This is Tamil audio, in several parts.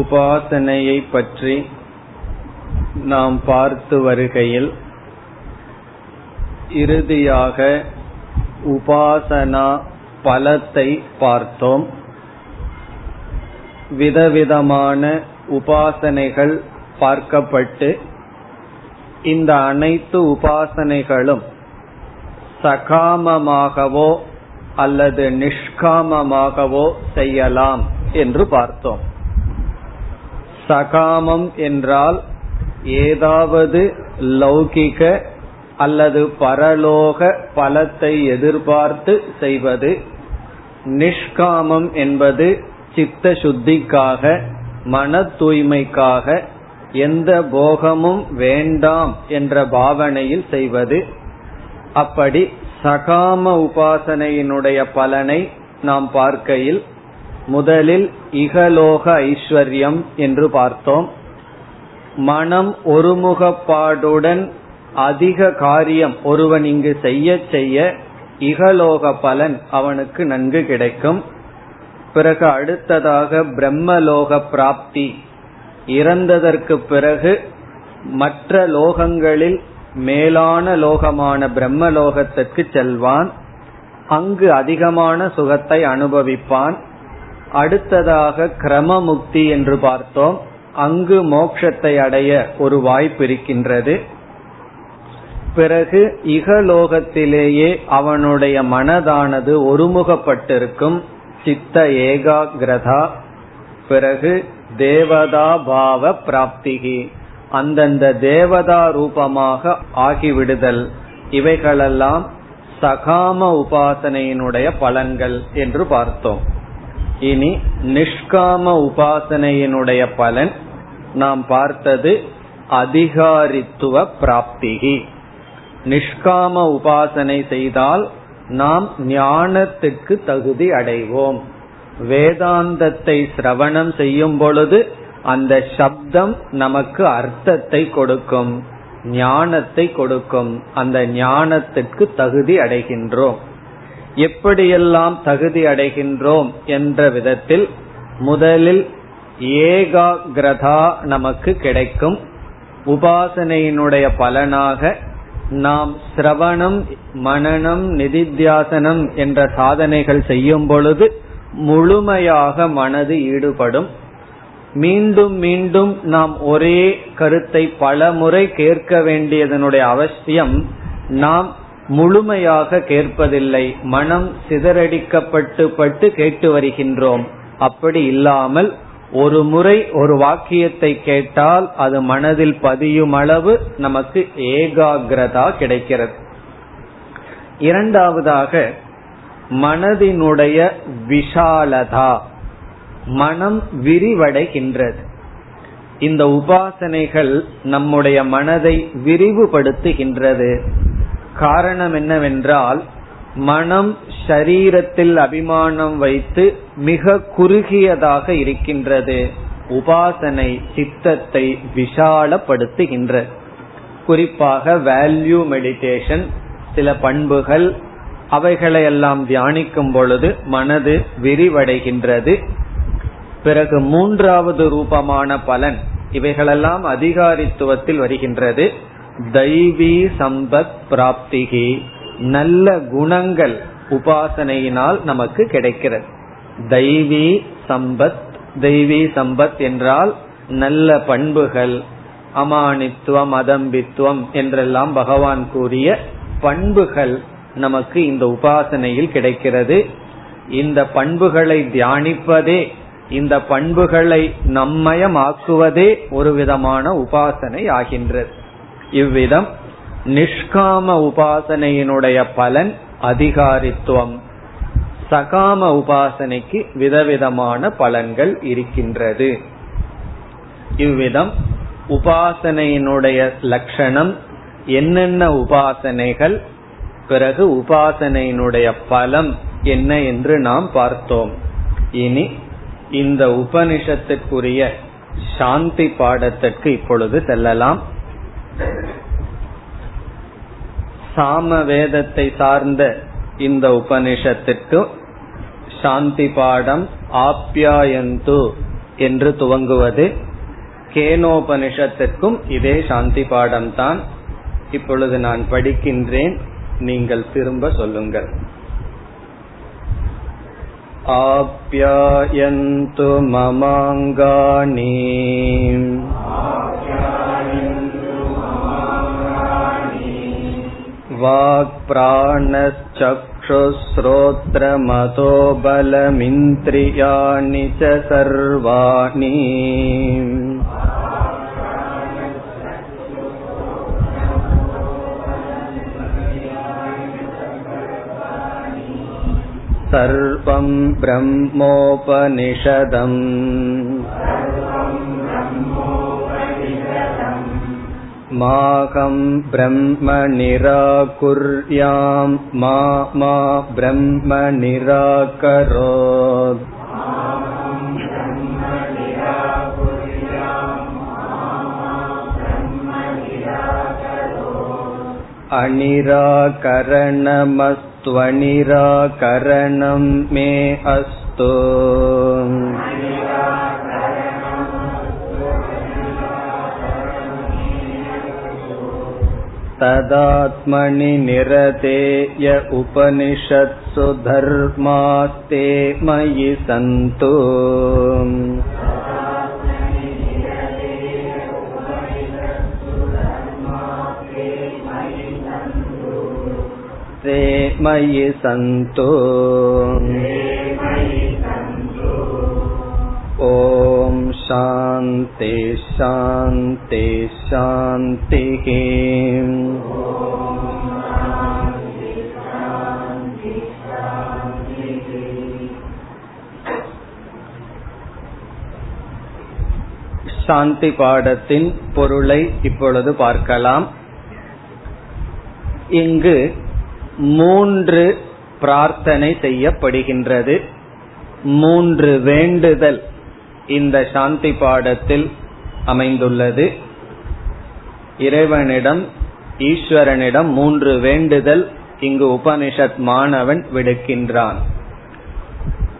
உபாசனையை பற்றி நாம் பார்த்து வருகையில் இறுதியாக உபாசனா பலத்தை பார்த்தோம். விதவிதமான உபாசனைகள் பார்க்கப்பட்டு இந்த அனைத்து உபாசனைகளும் சகாமமாகவோ அல்லது நிஷ்காமமாகவோ செய்யலாம் என்று பார்த்தோம். சகாமம் என்றால் ஏதாவது லௌகிக அல்லது பரலோக பலத்தை எதிர்பார்த்து செய்வது. நிஷ்காமம் என்பது சித்த சுத்திக்காக மன தூய்மைக்காக எந்த போகமும் வேண்டாம் என்ற பாவனையில் செய்வது. அப்படி சகாம உபாசனையினுடைய பலனை நாம் பார்க்கையில் முதலில் இகலோக ஐஸ்வர்யம் என்று பார்த்தோம். மனம் ஒருமுகப்பாடுடன் அதிக காரியம் ஒருவன் இங்கு செய்ய செய்ய இகலோக பலன் அவனுக்கு நன்கு கிடைக்கும். பிறகு அடுத்ததாக பிரம்மலோக பிராப்தி. இறந்ததற்கு பிறகு மற்ற லோகங்களில் மேலான லோகமான பிரம்மலோகத்திற்கு செல்வான். அங்கு அதிகமான சுகத்தை அனுபவிப்பான். அடுத்ததாக கிரமமுக்தி என்று பார்த்தோம். அங்கு மோட்சத்தை அடைய ஒரு வாய்ப்பு இருக்கின்றது. பிறகு இகலோகத்திலேயே அவனுடைய மனதானது ஒருமுகப்பட்டிருக்கும். சித்த ஏகாகிரதா. பிறகு தேவதா பாவ பிராப்திகி. அந்தந்த தேவதா ரூபமாக ஆகிவிடுதல். இவைகளெல்லாம் சகாம உபாசனையினுடைய பலன்கள் என்று பார்த்தோம். இனி நிஷ்காம உபாசனையினுடைய பலன் நாம் பார்த்தது அதிகாரித்துவ பிராப்திகி. நிஷ்காம உபாசனை செய்தால் நாம் ஞானத்துக்கு தகுதி அடைவோம். வேதாந்தத்தை சிரவணம் செய்யும் பொழுது அந்த சப்தம் நமக்கு அர்த்தத்தை கொடுக்கும் ஞானத்தை கொடுக்கும். அந்த ஞானத்துக்கு தகுதி அடைகின்றோம். எப்படியெல்லாம் தகுதி அடைகின்றோம் என்ற விதத்தில் முதலில் ஏகாகிரதா நமக்கு கிடைக்கும். உபாசனையினுடைய பலனாக நாம் சிரவணம் மனநம் நிதித்தியாசனம் என்ற சாதனைகள் செய்யும் பொழுது முழுமையாக மனது ஈடுபடும். மீண்டும் மீண்டும் நாம் ஒரே கருத்தை பல முறை கேட்க வேண்டியதனுடைய அவசியம் நாம் முழுமையாக கேட்பதில்லை. மனம் சிதறடிக்கப்பட்டு பட்டு கேட்டு வருகின்றோம். அப்படி இல்லாமல் ஒரு முறை ஒரு வாக்கியத்தை கேட்டால் அது மனதில் பதியும் அளவு நமக்கு ஏகாகிரதா கிடைக்கிறது. இரண்டாவதாக மனதினுடைய விஷாலதா மனம் விரிவடைகின்றது. இந்த உபாசனைகள் நம்முடைய மனதை விரிவுபடுத்துகின்றது. காரணம் என்னவென்றால் மனம் ஷரீரத்தில் அபிமானம் வைத்து மிக குறுகியதாக இருக்கின்றது. உபாசனை சித்தத்தை விஷாலப்படுத்துகின்றது குறிப்பாக வேல்யூ மெடிடேஷன் சில பண்புகள் அவைகளையெல்லாம் தியானிக்கும் பொழுது மனது விரிவடைகின்றது. பிறகு மூன்றாவது ரூபமான பலன் இவைகளெல்லாம் அதிகாரித்துவத்தில் வருகின்றது. தெய்வீ சம்பத் பிராப்திகி. நல்ல குணங்கள் உபாசனையினால் நமக்கு கிடைக்கிறது. தெய்வீ சம்பத் தெய்வீ சம்பத் என்றால் நல்ல பண்புகள் அமானித்துவம் அதம்பித்துவம் என்றெல்லாம் பகவான் கூறிய பண்புகள் நமக்கு இந்த உபாசனையில் கிடைக்கிறது. இந்த பண்புகளை தியானிப்பதே இந்த பண்புகளை நம்மயமாக்குவதே ஒரு விதமான உபாசனை ஆகின்றது. இவ்விதம் நிஷ்காம உபாசனையினுடைய பலன் அதிகாரித்துவம். சகாம உபாசனைக்கு விதவிதமான பலன்கள் இருக்கின்றது. இவ்விதம் உபாசனையினுடைய லட்சணம் என்னென்ன உபாசனைகள் பிறகு உபாசனையினுடைய பலம் என்ன என்று நாம் பார்த்தோம். இனி இந்த உபனிஷத்துக்குரிய சாந்தி பாடத்திற்கு இப்பொழுது செல்லலாம். சாம வேதத்தை சார்ந்த இந்த உபனிஷத்திற்கு சாந்தி பாடம் ஆப்யாயந்து என்று துவங்குவது கேனோபனிஷத்திற்கும் இதே சாந்தி பாடம்தான் இப்பொழுது நான் படிக்கின்றேன் நீங்கள் திரும்ப சொல்லுங்கள் आप्यायन्तु ममाङ्गानि वाक्प्राणश्चक्षुश्रोत्रमतो बलमिन्द्रियाणि च सर्वाणि सर्वं ब्रह्मोपनिषदम् माहं ब्रह्म निराकुर्यां मा मा ब्रह्म निराकरोत् अनिराकरणमस् त्वनिराकरणं मे अस्तु तदात्मनि निरतेय उपनिषत्सु धर्मास्ते मयि सन्तु ते मयि सन्तु ॐ शान्ति शान्ति शान्तिः சாந்தி பாடத்தின் பொருளை இப்பொழுது பார்க்கலாம் இங்கு மூன்று பிரார்த்தனை செய்யப்படுகின்றது மூன்று வேண்டுதல் இந்த சாந்தி பாடத்தில் அமைந்துள்ளது. இறைவனிடம் ஈஸ்வரனிடம் மூன்று வேண்டுதல் இங்கு உபனிஷத் மாணவன் விடுக்கின்றான்.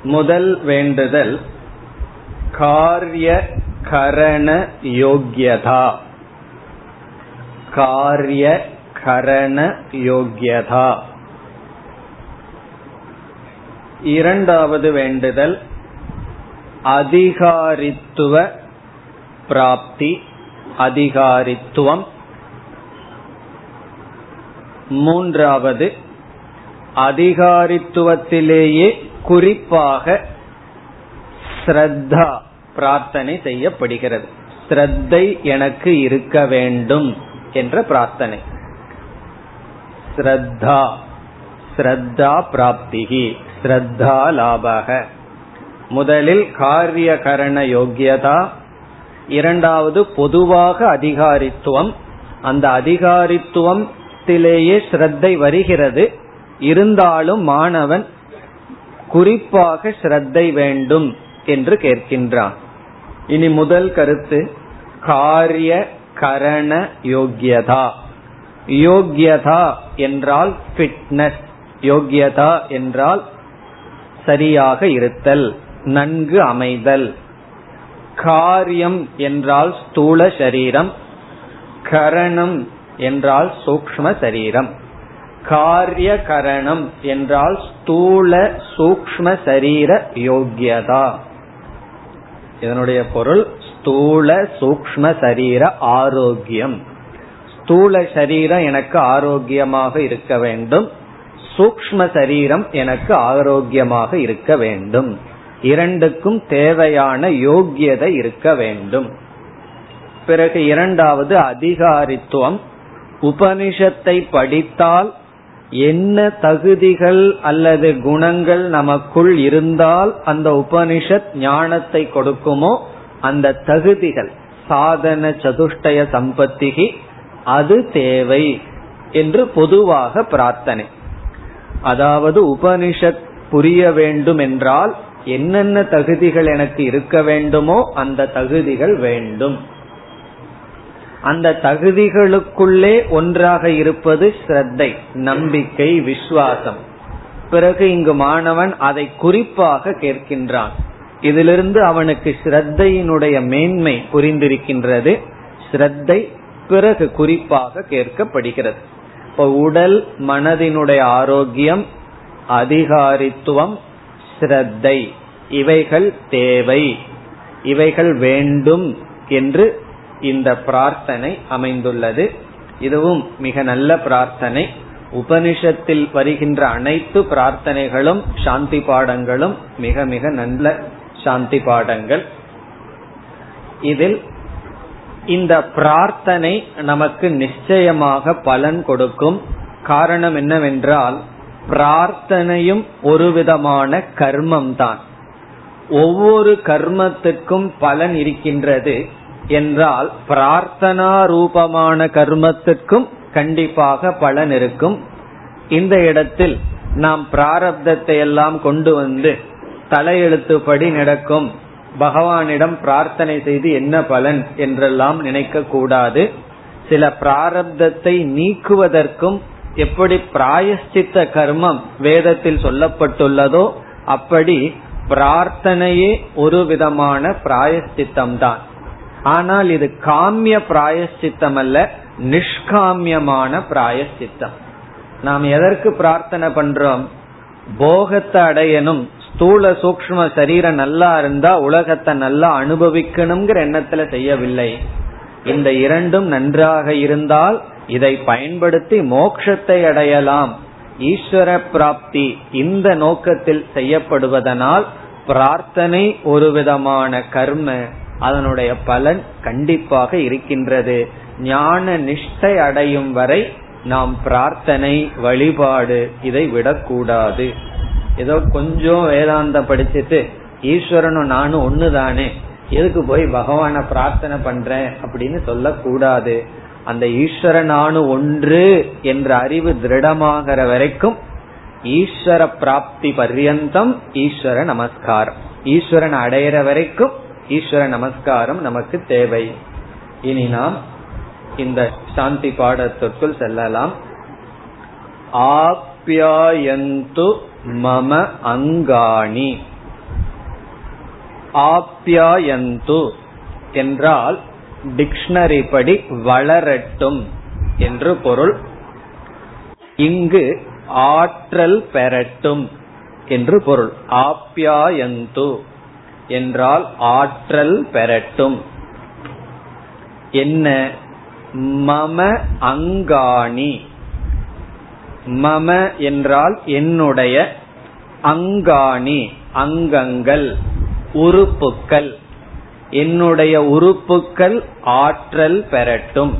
முதல் வேண்டுதல் காரிய கரண யோக்கியதா காரிய கரண யோக்கியதா இரண்டாவது வேண்டுதல் அதிகாரித்துவ பிராப்தி அதிகாரித்துவம். மூன்றாவது அதிகாரித்துவத்திலேயே குறிப்பாக ஸ்ரத்தா பிரார்த்தனை செய்யப்படுகிறது. ஸ்ரத்தை எனக்கு இருக்க வேண்டும் என்ற பிரார்த்தனை. ஸ்ரத்தா ஸ்ரத்தா பிராப்திகி ஸ்ரத்தா லாபக. முதலில் காரிய கரண யோக்கியதா இரண்டாவது பொதுவாக அதிகாரித்துவம். அந்த அதிகாரித்துவத்திலேயே ஸ்ரத்தை வருகிறது. இருந்தாலும் மாணவன் குறிப்பாக ஸ்ரத்தை வேண்டும் என்று கேட்கின்றான். இனி முதல் கருத்து காரிய கரண யோக்கியதா யோக்கியதா என்றால் ஃபிட்னஸ் யோக்கியதா என்றால் சரியாக இருத்தல். நன்கு அமைதல். காரியம் என்றால் ஸ்தூல சரீரம். கரணம் என்றால் சூக்ம சரீரம். காரிய கரணம் என்றால் ஸ்தூல சூக்ம சரீர யோக்கியதா இதனுடைய பொருள் ஸ்தூல சூக்ம சரீர ஆரோக்கியம். ஸ்தூல சரீரம் எனக்கு ஆரோக்கியமாக இருக்க வேண்டும். சூக்ம சரீரம் எனக்கு ஆரோக்கியமாக இருக்க வேண்டும். இரண்டுக்கும் தேவையான யோக்கியதை இருக்க வேண்டும். பிறகு இரண்டாவது அதிகாரித்துவம். உபனிஷத்தை படித்தால் என்ன தகுதிகள் அல்லது குணங்கள் நமக்குள் இருந்தால் அந்த உபனிஷத் ஞானத்தை கொடுக்குமோ அந்த தகுதிகள். சாதன சதுஷ்டய சம்பத்திகி அது தேவை என்று பொதுவாக பிரார்த்தனை. அதாவது உபனிஷத் புரிய வேண்டும் என்றால் என்னென்ன தகுதிகள் எனக்கு இருக்க வேண்டுமோ அந்த தகுதிகள் வேண்டும். அந்த தகுதிகளுக்குள்ளே ஒன்றாக இருப்பது ஸ்ரத்தை நம்பிக்கை விசுவாசம். பிறகு இங்கு மாணவன் அதை குறிப்பாக கேட்கின்றான். இதிலிருந்து அவனுக்கு ஸ்ரத்தையினுடைய மேன்மை புரிந்திருக்கின்றது. ஸ்ரத்தை பிறகு குறிப்பாக கேட்கப்படுகிறது. இப்போ உடல் மனதினுடைய ஆரோக்கியம் அதிகாரித்துவம் ஸ்ரத்தை இவைகள் தேவை. இவைகள் வேண்டும் என்று இந்த பிரார்த்தனை அமைந்துள்ளது. இதுவும் மிக நல்ல பிரார்த்தனை. உபனிஷத்தில் வருகின்ற அனைத்து பிரார்த்தனைகளும் சாந்தி பாடங்களும் மிக மிக நல்ல சாந்தி பாடங்கள். இதில் இந்த பிரார்த்தனை நமக்கு நிச்சயமாக பலன் கொடுக்கும். காரணம் என்னவென்றால் பிரார்த்தனையும் ஒரு விதமான கர்மம் தான் ஒவ்வொரு கர்மத்துக்கும் பலன் இருக்கின்றது என்றால் பிரார்த்தனா ரூபமான கர்மத்துக்கும் கண்டிப்பாக பலன் இருக்கும். இந்த இடத்தில் நாம் பிராரப்தத்தை எல்லாம் கொண்டு வந்து தலையெழுத்துப்படி நடக்கும். பகவானிடம் பிரார்த்தனை செய்து என்ன பலன் என்றெல்லாம் நினைக்க கூடாது சில பிராரப்தத்தை நீக்குவதற்கும் எப்படி பிராயஷ்சித்த கர்மம் வேதத்தில் சொல்லப்பட்டுள்ளதோ அப்படி பிரார்த்தனையே ஒரு விதமான பிராயஷ்சித்தம் தான் ஆனால் இது காமிய பிராயஷ்சித்தம் அல்ல நிஷ்காமியமான பிராயஷ்சித்தம். நாம் எதற்கு பிரார்த்தனை பண்றோம்? போகத்தை அடையணும் ஸ்தூல சூக்ம சரீரம் நல்லா இருந்தா உலகத்தை நல்லா அனுபவிக்கணுங்கிற எண்ணத்துல செய்யவில்லை. இந்த இரண்டும் நன்றாக இருந்தால் இதை பயன்படுத்தி மோட்சத்தை அடையலாம். ஈஸ்வர பிராப்தி இந்த நோக்கத்தில் செய்யப்படுவதனால் பிரார்த்தனை ஒரு விதமான கர்ம அதனுடைய பலன் கண்டிப்பாக இருக்கின்றது. ஞான நிஷ்டை அடையும் வரை நாம் பிரார்த்தனை வழிபாடு இதை விடக்கூடாது. ஏதோ கொஞ்சம் வேதாந்தம் படிச்சுட்டு ஈஸ்வரனும் நானும் ஒண்ணுதானே? எதுக்கு போய் பகவான பிரார்த்தனை பண்றேன் அப்படின்னு சொல்லக்கூடாது. அந்த ஈஸ்வரனானு ஒன்று என்ற அறிவு திருடமாகிற வரைக்கும் ஈஸ்வர பிராப்தி பர்யந்தம் ஈஸ்வர நமஸ்காரம். ஈஸ்வரன் அடையிற வரைக்கும் ஈஸ்வர நமஸ்காரம் நமக்கு தேவை. இனி நாம் இந்த சாந்தி பாடத்திற்குள் செல்லலாம். ஆப்யாயந்து மம அங்காணி. ஆப்யாயந்து என்றால் டிக்ஷனரி படி வளரட்டும் என்று பொருள். இங்கு ஆற்றல் பெறட்டும் என்று பொருள். ஆப்யாயந்து என்றால் ஆற்றல் பெறட்டும். என்ன? மம அங்காணி. மம என்றால் என்னுடைய அங்காணி அங்கங்கள் உறுப்புக்கள். என்னுடைய உறுப்புக்கள் ஆற்றல் பெறட்டும்.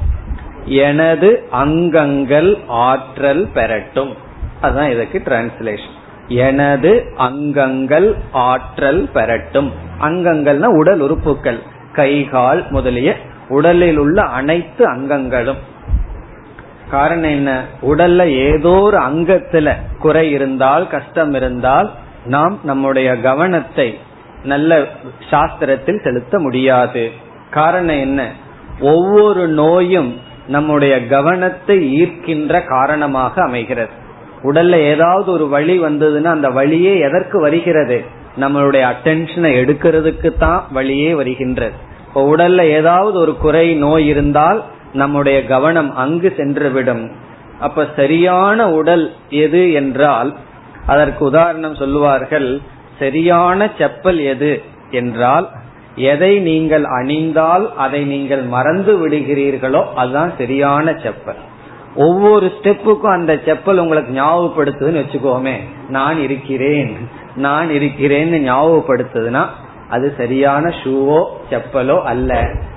எனது அங்கங்கள் ஆற்றல் பெறட்டும். அதுதான் இதுக்கு டிரான்ஸ்லேஷன் எனது அங்கங்கள் ஆற்றல் பெறட்டும். அங்கங்கள்னா உடல் உறுப்புகள் கைகால் முதலிய உடலில் உள்ள அனைத்து அங்கங்களும். காரணம் என்ன? உடல்ல ஏதோ ஒரு அங்கத்துல குறை இருந்தால் கஷ்டம் இருந்தால் நாம் நம்முடைய கவனத்தை நல்ல சாஸ்திரத்தில் செலுத்த முடியாது. காரணம் என்ன? ஒவ்வொரு நோயும் நம்முடைய கவனத்தை ஈர்க்கின்ற காரணமாக அமைகிறது. உடல்ல ஏதாவது ஒரு வழி வந்ததுன்னா அந்த வழியே எதற்கு வருகிறது? நம்மளுடைய அட்டென்ஷனை எடுக்கிறதுக்கு தான் வழியே வருகின்றது. இப்போ உடல்ல ஏதாவது ஒரு குறை நோய் இருந்தால் நம்முடைய கவனம் அங்கு சென்றுவிடும். அப்ப சரியான உடல் எது என்றால் அதற்கு உதாரணம் சொல்லுவார்கள் சரியான செப்பல் எது என்றால் எதை நீங்கள் அணிந்தால் அதை நீங்கள் மறந்து விடுகிறீர்களோ அதுதான் சரியான செப்பல். ஒவ்வொரு ஸ்டெப்புக்கும் அந்த செப்பல் உங்களுக்கு ஞாபகப்படுத்துதுன்னு வச்சுக்கோமே. நான் இருக்கிறேன் நான் இருக்கிறேன்னு ஞாபகப்படுத்துதுன்னா அது சரியான ஷூவோ செப்பலோ அல்ல.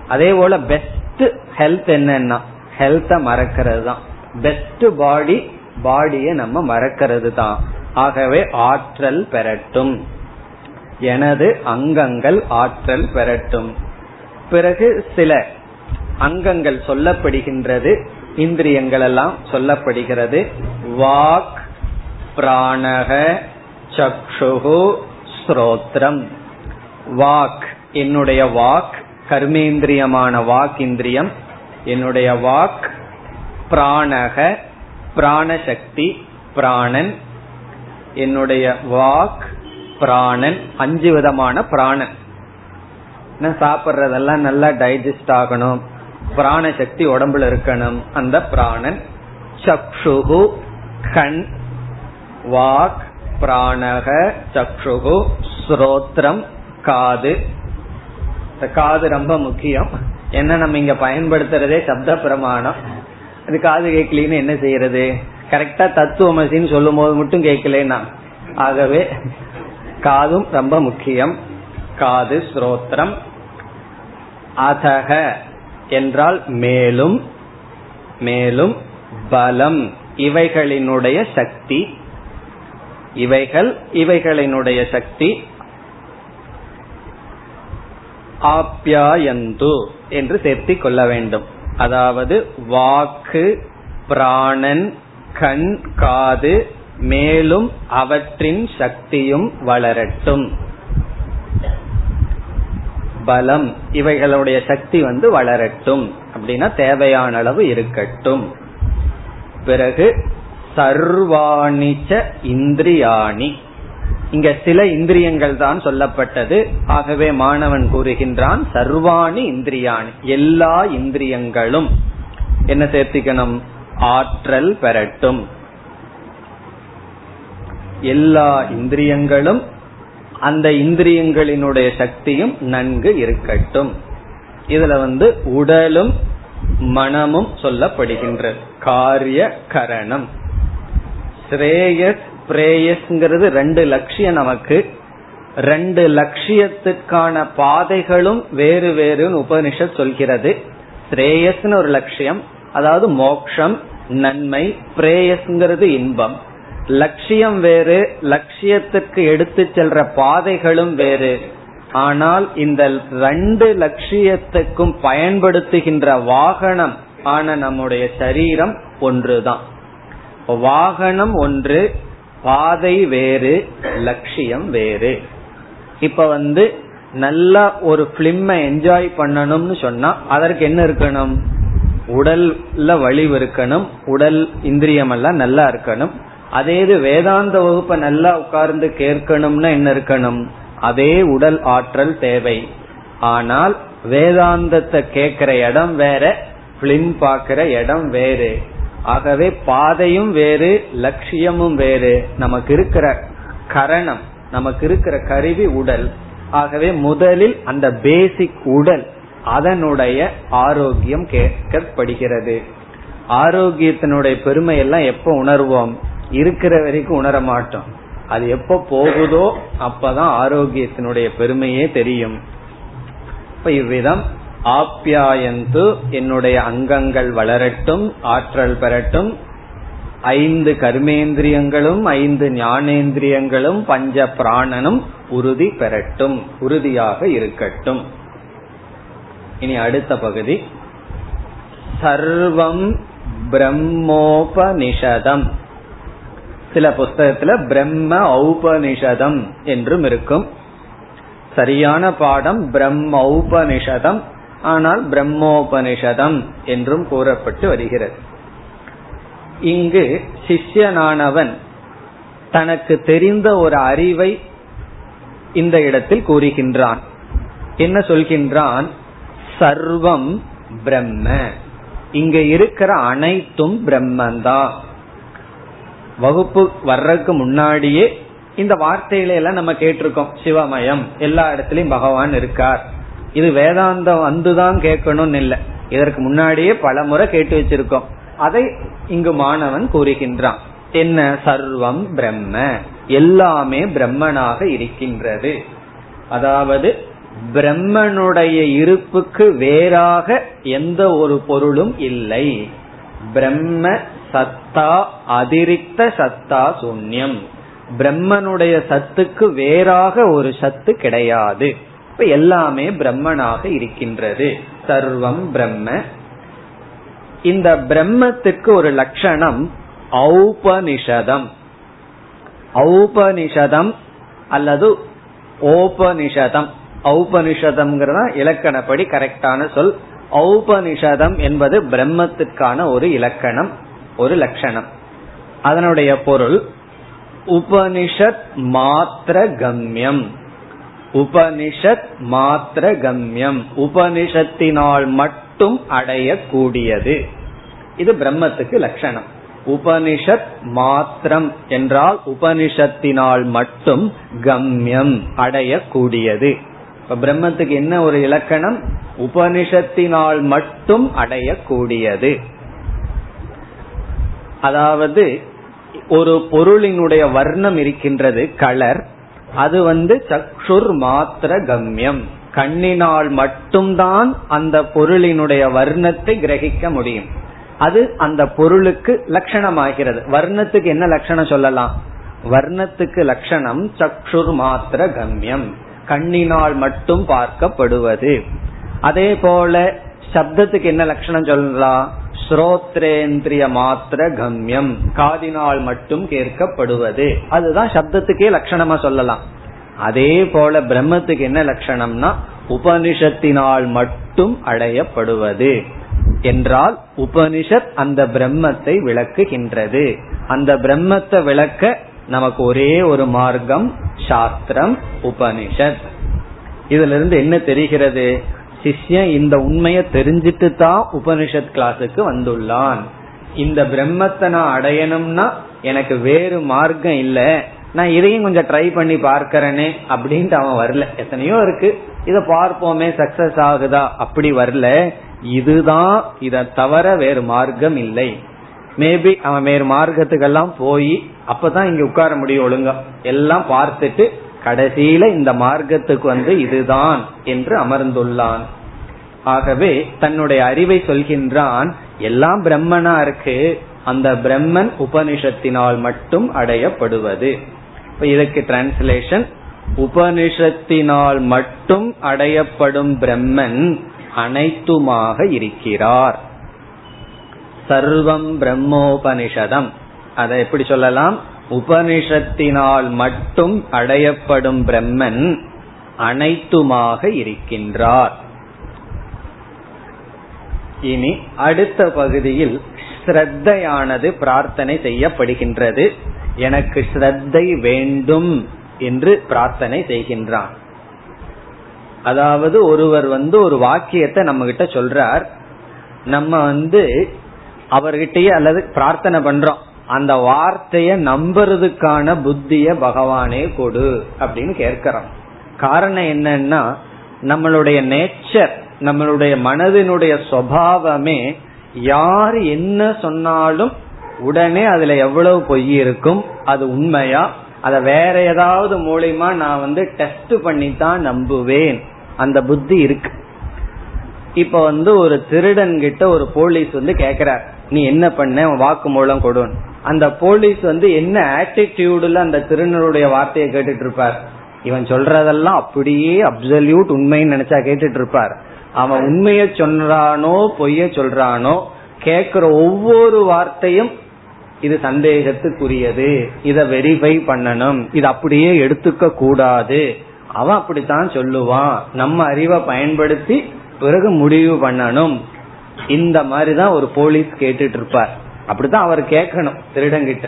அதே போல பெஸ்ட் ஹெல்த் என்னன்னா ஹெல்த்த மறக்கிறது தான் பெஸ்ட் பாடி பாடியை நம்ம மறக்கிறது தான் ஆகவே ஆற்றல் பெறட்டும். எனது அங்கங்கள் ஆற்றல் பெறட்டும். பிறகு சில அங்கங்கள் சொல்லப்படுகின்றது இந்திரியங்கள் எல்லாம் சொல்லப்படுகிறது. வாக் பிராணக சக்ஷுகு ஸ்ரோத்ரம். வாக் என்னுடைய வாக் கர்மேந்திரியமான வாக் இந்திரியம். என்னுடைய வாக் பிராணக பிராணசக்தி பிராணன். என்னுடைய வாக் பிராணன் அஞ்சு விதமான பிராணன். சாப்பிட்றதெல்லாம் நல்லா டைஜஸ்ட் ஆகணும். பிராண சக்தி உடம்புல இருக்கணும். அந்த பிராணன் சக்ஷுகு கண் வாக் பிராணக சக்ஷுகு ஸ்ரோத்ரம் காது. காது ரொம்ப முக்கியம். என்ன நம்ம இங்க பயன்படுத்துறதே சப்த பிரமாணம். அது காது கேட்கலன்னு என்ன செய்யறது? கரெக்டா தத்துவமசின்னு சொல்லும் போது மட்டும் கேட்கலன்னா. ஆகவே காதும் ரொம்ப முக்கியம். காது ஸ்ரோத்திரம் அதக என்றால் மேலும் மேலும் பலம். இவைகளினுடைய சக்தி. இவைகள் இவைகளினுடைய சக்தி. ஆப்யாயந்து என்று சேர்த்திக் கொள்ள வேண்டும். அதாவது வாக்கு பிராணன் கண் காது மேலும் அவற்றின் சக்தியும் வளரட்டும். பலம் இவைகளுடைய சக்தி வந்து வளரட்டும். அப்படின்னா தேவையான அளவு இருக்கட்டும். பிறகு சர்வாணிச்ச இந்திரியாணி. இங்க சில இந்திரியங்கள் தான் சொல்லப்பட்டது. ஆகவே மாணவன் கூறுகின்றான் சர்வாணி இந்திரியாணி. எல்லா இந்திரியங்களும். என்ன சேர்த்திக்கணும்? ஆற்றல் பெறட்டும். எல்லா இந்திரியங்களும் அந்த இந்திரியங்களினுடைய சக்தியும் நன்கு இருக்கட்டும். இதுல வந்து உடலும் மனமும் சொல்லப்படுகின்றது காரிய கரணம் ஸ்ரேயஸ் பிரேயஸ்ங்கிறது ரெண்டு லட்சியம் நமக்கு. ரெண்டு லட்சியத்துக்கான பாதைகளும் வேறு வேறுன்னு உபனிஷத் சொல்கிறது. ஸ்ரேயஸ்னு ஒரு லட்சியம் அதாவது மோக்ஷம் நன்மை பிரேயஸ்ங்கிறது இன்பம். லட்சியம் வேறு லட்சியத்துக்கு எடுத்து செல்ற பாதைகளும் வேறு. ஆனால் இந்த ரெண்டு லட்சியத்துக்கும் பயன்படுத்துகின்ற வாகனம் ஆன நம்முடைய சரீரம் ஒன்றுதான். வாகனம் ஒன்று பாதை வேறு லட்சியம் வேறு. இப்ப வந்து நல்லா ஒரு பிலிம் என்ஜாய் பண்ணணும்னு சொன்னா அதற்கு என்ன இருக்கணும்? உடல்ல வலிவு இருக்கணும் உடல் இந்திரியம் எல்லாம் நல்லா இருக்கணும். அதே இது வேதாந்த வகுப்பை நல்லா உட்கார்ந்து கேட்கணும்னா என்ன இருக்கணும்? அதே உடல் ஆற்றல் தேவை. ஆனால் வேதாந்தத்தை கேட்கிற இடம் வேற பிலிம் பாக்குற இடம் வேறு. ஆகவே பாதையும் வேறு லட்சியமும் வேறு. நமக்கு இருக்கிற கரணம் நமக்கு இருக்கிற கருவி உடல். ஆகவே முதலில் அந்த பேசிக் உடல் அதனுடைய ஆரோக்கியம் கேட்கப்படுகிறது. ஆரோக்கியத்தினுடைய பெருமை எல்லாம் எப்ப உணர்வோம்? இருக்கிற வரைக்கும் உணர மாட்டோம். அது எப்ப போகுதோ அப்பதான் ஆரோக்கியத்தினுடைய பெருமையே தெரியும். இப்ப இவ்விதம் ஆப்யாயந்து என்னுடைய அங்கங்கள் வளரட்டும் ஆற்றல் பெறட்டும். ஐந்து கர்மேந்திரியங்களும் ஐந்து ஞானேந்திரியங்களும் பஞ்ச பிராணனும் உறுதி பெறட்டும் உறுதியாக இருக்கட்டும். இனி அடுத்த பகுதி. சர்வம் பிரம்மோபனிஷதம். சில புஸ்தகத்துல பிரம்ம ஔபனிஷதம் என்றும் இருக்கும். சரியான பாடம் பிரம்ம ஔபனிஷதம் ஆனால் பிரம்மோபனிஷதம் என்றும் கூறப்பட்டு வருகிறது. இங்கு சிஷ்யனானவன் தனக்கு தெரிந்த ஒரு அறிவை இந்த இடத்தில் கூறுகின்றான். என்ன சொல்கின்றான்? சர்வம் பிரம்ம. இங்க இருக்கிற அனைத்தும் பிரம்மந்தான் வகுப்பு வர்றதுக்கு முன்னாடியே இந்த வார்த்தைகளை எல்லாம் நம்ம கேட்டிருக்கோம். சிவமயம். எல்லா இடத்துலயும் பகவான் இருக்கார். இது வேதாந்தம் வந்துதான் கேட்கணும்னு இல்லை. இதற்கு முன்னாடியே பல முறை கேட்டு வச்சிருக்கோம். அதை இங்கு மாணவன் கூறுகின்றான். என்ன? சர்வம் பிரம்ம. எல்லாமே பிரம்மனாக இருக்கின்றது. அதாவது பிரம்மனுடைய இருப்புக்கு வேறாக எந்த ஒரு பொருளும் இல்லை. பிரம்ம சத்தா அதிரிக்த சத்தா சூன்யம். பிரம்மனுடைய சத்துக்கு வேறாக ஒரு சத்து கிடையாது. இப்ப எல்லாமே பிரம்மனாக இருக்கின்றது. சர்வம் பிரம்ம. இந்த பிரம்மத்துக்கு ஒரு லட்சணம் ஔபனிஷதம். ஔபனிஷதம் அல்லது ஓபனிஷதம். ஔபனிஷதம்ங்கிறதா? இலக்கணப்படி கரெக்டான சொல். ஔபனிஷதம் என்பது பிரம்மத்துக்கான ஒரு இலக்கணம் ஒரு லட்சணம். அதனுடைய பொருள் உபனிஷத் மாத்திர கம்யம் உபனிஷத் மாத்திர கம்யம் உபனிஷத்தினால் மட்டும் அடையக்கூடியது. இது பிரம்மத்துக்கு லட்சணம். உபனிஷத் மாத்திரம் என்றால் உபனிஷத்தினால் மட்டும் கம்யம் அடையக்கூடியது. இப்ப பிரம்மத்துக்கு என்ன ஒரு இலக்கணம்? உபனிஷத்தினால் மட்டும் அடையக்கூடியது. அதாவது ஒரு பொருளினுடைய வர்ணம் இருக்கின்றது கலர். அது வந்து சக்ஷுர் மாத்திர கம்யம். கண்ணினால் மட்டும்தான் அந்த பொருளினுடைய வர்ணத்தை கிரகிக்க முடியும். அது அந்த பொருளுக்கு லட்சணமாகிறது. வர்ணத்துக்கு என்ன லட்சணம் சொல்லலாம்? வர்ணத்துக்கு லட்சணம் சக்ஷுர் மாத்திர கம்யம். கண்ணினால் மட்டும் பார்க்கப்படுவது. அதே போல சப்தத்துக்கு என்ன லட்சணம் சொல்லலாம் ஸ்ரோத்ரேந்திரிய மாத்திர கம்யம். காதினால் மட்டும் கேட்கப்படுவது. அதுதான் சப்தத்துக்கே லட்சணமா சொல்லலாம். அதே போல பிரம்மத்துக்கு என்ன லட்சணம்னா உபனிஷத்தினால் மட்டும் அடையப்படுவது. என்றால் உபனிஷத் அந்த பிரம்மத்தை விளக்குகின்றது. அந்த பிரம்மத்தை விளக்க நமக்கு ஒரே ஒரு மார்க்கம் சாஸ்திரம் உபனிஷத். இதுல இருந்து என்ன தெரிகிறது? சிஷ்யன் இந்த உண்மையை தெரிஞ்சிட்டு தான் உபனிஷத் கிளாஸுக்கு வந்துள்ளான். இந்த பிரம்மத்தை நான் அடையணும்னா எனக்கு வேறு மார்க்கம் இல்ல. நான் இதையும் கொஞ்சம் ட்ரை பண்ணி பார்க்கறேனே அப்படின்ட்டு அவன் வரல. எத்தனையோ இருக்கு. இதை பார்ப்போமே சக்சஸ் ஆகுதா? அப்படி வரல. இதுதான் இத தவிர வேறு மார்க்கம் இல்லை. மேபி அவன் வேறு மார்க்கத்துக்கெல்லாம் போய் அப்பதான் இங்க உட்கார முடியும் ஒழுங்கா. எல்லாம் பார்த்துட்டு கடைசியில இந்த மார்க்கத்துக்கு வந்து இதுதான் என்று அமர்ந்துள்ளான். ஆகவே தன்னுடைய அறிவை சொல்கின்றான் எல்லாம் பிரம்மனா இருக்கு அந்த பிரம்மன் உபனிஷத்தினால் மட்டும் அடையப்படுவது. இப்ப இதுக்கு டிரான்ஸ்லேஷன் உபனிஷத்தினால் மட்டும் அடையப்படும் பிரம்மன் அனைத்துமாக இருக்கிறார். சர்வம் பிரம்மோபனிஷதம். அதை எப்படி சொல்லலாம்? உபனிஷத்தினால் மட்டும் அடையப்படும் பிரம்மன் அனைத்துமாக இருக்கின்றார். இனி அடுத்த பகுதியில் ஸ்ரத்தையானது பிரார்த்தனை செய்யப்படுகின்றது. எனக்கு ஸ்ரத்தை வேண்டும் என்று பிரார்த்தனை செய்கின்றான். அதாவது ஒருவர் வந்து ஒரு வாக்கியத்தை நம்ம கிட்ட சொல்றார். நம்ம வந்து அவர்கிட்டயே அல்லது பிரார்த்தனை பண்றோம். அந்த வார்த்தைய நம்புறதுக்கான புத்திய பகவானே கொடு அப்படின்னு கேட்கிறோம். காரணம் என்னன்னா நம்மளுடைய நேச்சர் நம்மளுடைய மனதினுடைய சுவாவமே யார் என்ன சொன்னாலும் உடனே அதுல எவ்வளவு பொய் இருக்கும் அது உண்மையா? அத வேற ஏதாவது மூலியமா நான் வந்து டெஸ்ட் பண்ணி தான் நம்புவேன். அந்த புத்தி இருக்கு. இப்ப வந்து ஒரு திருடன் கிட்ட ஒரு போலீஸ் வந்து கேக்குறார். நீ என்ன பண்ண? வாக்கு மூலம் கொடு. அந்த போலீஸ் வந்து என்ன ஆட்டிடியூடுல அந்த திருநருடைய வார்த்தையை கேட்டுட்டு இருப்பார்? இவன் சொல்றதெல்லாம் அப்படியே அப்சல்யூட் உண்மைன்னு நினைச்சா கேட்டுட்டு இருப்பார். அவன் உண்மைய சொல்றானோ பொய்ய சொல்றானோ கேக்குற ஒவ்வொரு வார்த்தையும் இது சந்தேகத்துக்குரியது. இத வெரிஃபை பண்ணணும். இது அப்படியே எடுத்துக்க கூடாது. அவன் அப்படித்தான் சொல்லுவான். நம்ம அறிவை பயன்படுத்தி பிறகு முடிவு பண்ணணும். இந்த மாதிரிதான் ஒரு போலீஸ் கேட்டுட்டு இருப்பார் அப்படித்தான் அவர் கேட்கணும் திருடங்கிட்ட.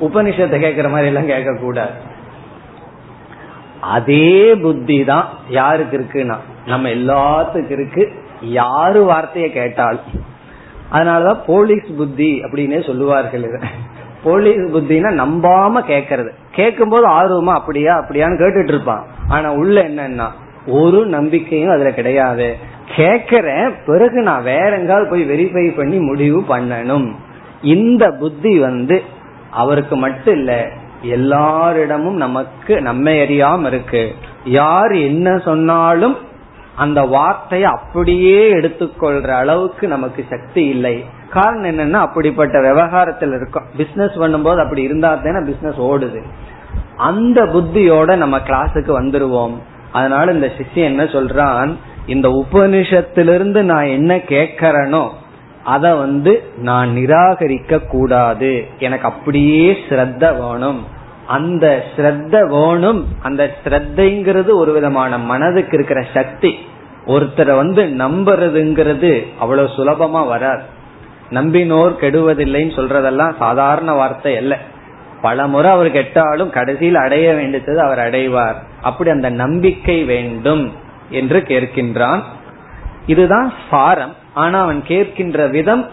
உபனிஷத்தை கேட்கிற மாதிரி எல்லாம் கேட்க கூடாது அதே புத்தி தான் யாருக்கு இருக்குன்னா நம்ம எல்லாத்துக்கும் இருக்கு. யாரு வார்த்தைய கேட்டால் அதனாலதான் போலீஸ் புத்தி அப்படின்னே சொல்லுவார்கள் போலீஸ் புத்தினா நம்பாம கேக்கிறது கேட்கும் போது ஆர்வமா அப்படியா அப்படியான்னு கேட்டுட்டு இருப்பான் ஆனா உள்ள என்னன்னா ஒரு நம்பிக்கையும் அதுல கிடையாது. கேக்குறேன் பிறகு நான் வேற எங்காவது போய் வெரிஃபை பண்ணி முடிவு பண்ணணும். இந்த புத்தி வந்து அவருக்கு மட்டும் இல்ல எல்லாரிடமும் நமக்கு நம்மை அறியாம இருக்கு. யார் என்ன சொன்னாலும் அந்த வார்த்தையை அப்படியே எடுத்துக்கொள்ற அளவுக்கு நமக்கு சக்தி இல்லை. காரணம் என்னன்னா அப்படிப்பட்ட விவகாரத்தில் இருக்கும். பிசினஸ் பண்ணும்போது அப்படி இருந்தா தானே பிசினஸ் ஓடுது. அந்த புத்தியோட நம்ம கிளாஸுக்கு வந்துருவோம். அதனால இந்த சிஷ்யம் என்ன சொல்றான் இந்த உபனிஷத்திலிருந்து நான் என்ன கேட்கறனோ அத வந்து நான் நிராகரிக்க கூடாது. எனக்கு அப்படியே ஸ்ரத்த வேணும். அந்த ஸ்ரத்த வேணும் அந்த ஸ்ரத்தைங்கிறது ஒரு விதமான மனதுக்கு இருக்கிற சக்தி. ஒருத்தரை வந்து நம்புறதுங்கிறது அவ்வளவு சுலபமா வராது. நம்பினோர் கெடுவதில்லைன்னு சொல்றதெல்லாம் சாதாரண வார்த்தை அல்ல. பல முறை அவர் கெட்டாலும் கடைசியில் அடைய வேண்டியது அவர் அடைவார். அப்படி அந்த நம்பிக்கை வேண்டும் என்று கேட்கின்றான். இதுதான் சாரம். ஆனா அவன் கேட்கின்ற விதம்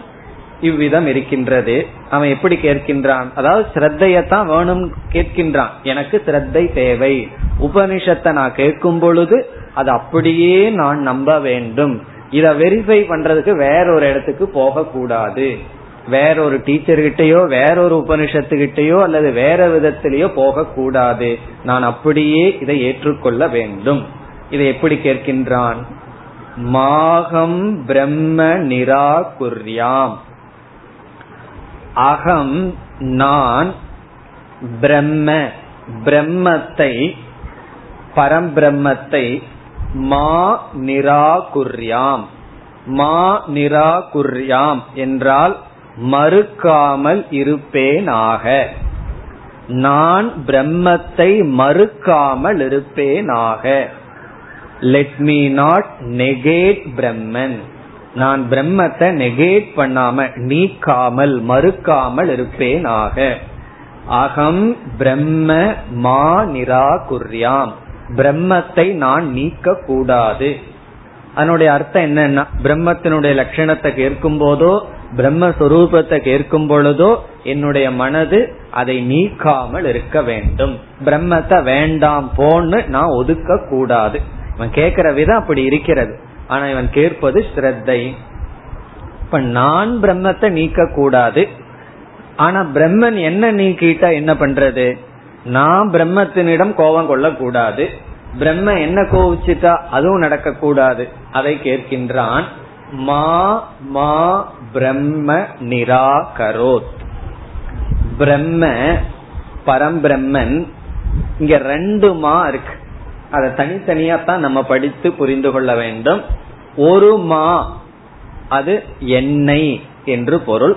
இவ்விதம் இருக்கின்றது. அவன் எப்படி கேட்கின்றான்? அதாவது ஸ்ரத்தையத்தான் வேணும் கேட்கின்றான். எனக்கு ஸ்ரத்தை தேவை. உபனிஷத்தை நான் கேட்கும் பொழுது அது அப்படியே நான் நம்ப வேண்டும். இத வெரிஃபை பண்றதுக்கு வேற ஒரு இடத்துக்கு போக கூடாது வேற ஒரு டீச்சர்கிட்டயோ வேற ஒரு உபனிஷத்துக்கிட்டயோ அல்லது வேற விதத்திலேயோ போக கூடாது நான் அப்படியே இதை ஏற்றுக்கொள்ள வேண்டும். இதை எப்படி கேட்கின்றான்? மாகம் பிரம்ம நிராகுர்யாம். அகம் நான் பிரம்ம பிரம்மத்தை பரம்பிரம்மத்தை மா நிராகுர்யாம். மா நிராகுர்யாம் என்றால் மறுக்காமல் இருப்பேனாக. நான் பிரம்மத்தை மறுக்காமல் இருப்பேனாக. Let me not negate Brahman நான் பிரம்மத்தை நெகேட் பண்ணாம நீக்காமல் மறுக்காமல் இருப்பேனாக. அகம் பிரம்ம மா நிராகுர்யாம். பிரம்மத்தை நான் நீக்க கூடாது. அதனுடைய அர்த்தம் என்னன்னா பிரம்மத்தினுடைய லட்சணத்தை கேட்கும் போதோ பிரம்மஸ்வரூபத்தை கேட்கும் பொழுதோ என்னுடைய மனது அதை நீக்காமல் இருக்க வேண்டும். பிரம்மத்தை வேண்டாம் போன்னு நான் ஒதுக்க கூடாது. இவன் கேட்கிற விதம் அப்படி இருக்கிறது. ஆனா இவன் கேட்பது ஸ்ரத்தை. இப்ப நான் பிரம்மத்தை நீக்க கூடாது. ஆனா பிரம்மன் என்ன நீக்கிட்டா என்ன பண்றது? நான் பிரம்மத்தினிடம் கோபம் கொள்ளக்கூடாது. பிரம்ம என்ன கோவிச்சுட்டா அதுவும் நடக்க கூடாது அதை கேட்கின்றான். மா மா பிரம்ம நிராகரோத். பிரம்ம பரம்பிரம்மன். இங்க ரெண்டு மா இருக்கு. அதை தனித்தனியா தான் நம்ம படித்து புரிந்து கொள்ள வேண்டும். ஒரு மா அது எண்ணெய் என்று பொருள்.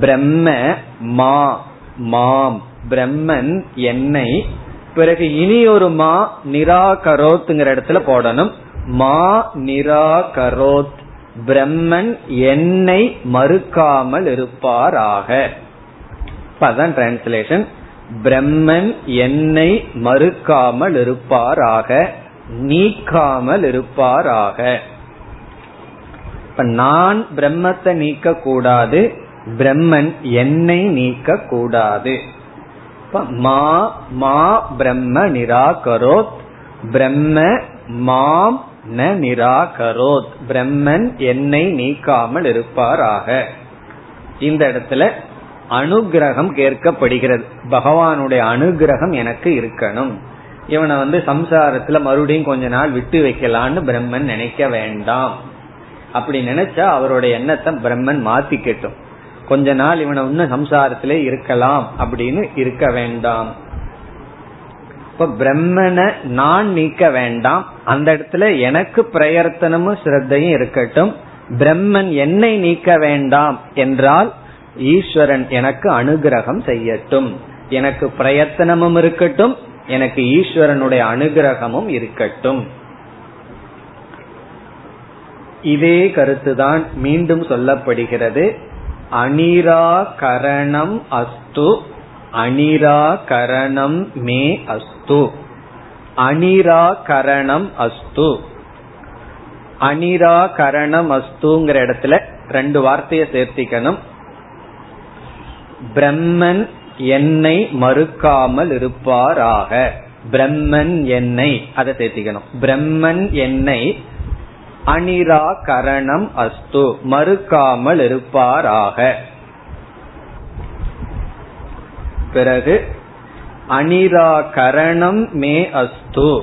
பிரம்ம மா மாம். பிரம்மன் என்னை. பிறகு இனி ஒரு மா நிராகரோத்துங்கிற இடத்துல போடணும். மா நிராகரோத். பிரம்மன் என்னை மறுக்காமல் இருப்பாராக. அதான் டிரான்ஸ்லேஷன் பிரம்மன் என்னை மறுக்காமல் இருப்பாராக நீக்காமல் இருப்பாராக. இப்ப நான் பிரம்மத்தை நீக்க கூடாது பிரம்மன் என்னை நீக்க கூடாது மா மா பிரம்ம நிராகரோத் பிரம்ம மாம் ந நிராகரோத். பிரம்மன் என்னை நீக்காமல் இருப்பாராக. இந்த இடத்துல அனுகிரகம் கேட்கப்படுகிறது. பகவானுடைய அனுகிரகம் எனக்கு இருக்கணும். இவனை வந்து சம்சாரத்துல மறுபடியும் கொஞ்ச நாள் விட்டு வைக்கலான்னு பிரம்மன் நினைக்க வேண்டாம். அப்படி நினைச்சா அவருடைய எண்ணத்தை பிரம்மன் மாத்திக்கட்டும். கொஞ்ச நாள் இவனை இன்னும் சம்சாரத்திலே இருக்கலாம் அப்படின்னு இருக்க வேண்டாம். இப்ப பிரம்மனை நான் நீக்க வேண்டாம். அந்த இடத்துல எனக்கு பிரயர்த்தனமும் ஸ்ரத்தையும் இருக்கட்டும். பிரம்மன் என்னை நீக்க வேண்டாம் என்றால் ஈஸ்வரன் எனக்கு அனுகிரகம் செய்யட்டும். எனக்கு பிரயத்தனமும் இருக்கட்டும். எனக்கு ஈஸ்வரனுடைய அனுகிரகமும் இருக்கட்டும். இதே கருத்துதான் மீண்டும் சொல்லப்படுகிறது. அனிராகரணம் அஸ்து அனிராகரணம் மே அஸ்து. அனிராகரணம் அஸ்து. அனிராகரணம் அஸ்துங்கிற இடத்துல ரெண்டு வார்த்தையை சேர்த்திக்கணும். பிரம்மன் என்னை மறுக்காமல் இருப்பாராக. பிரம்மன் என்னை அதை சேர்த்திக்கணும். பிரம்மன் என்னை அனிராகரணம் அஸ்து மறுக்காமல் இருப்பாராக. பிறகு அனிராகரணம் மே அஸ்து.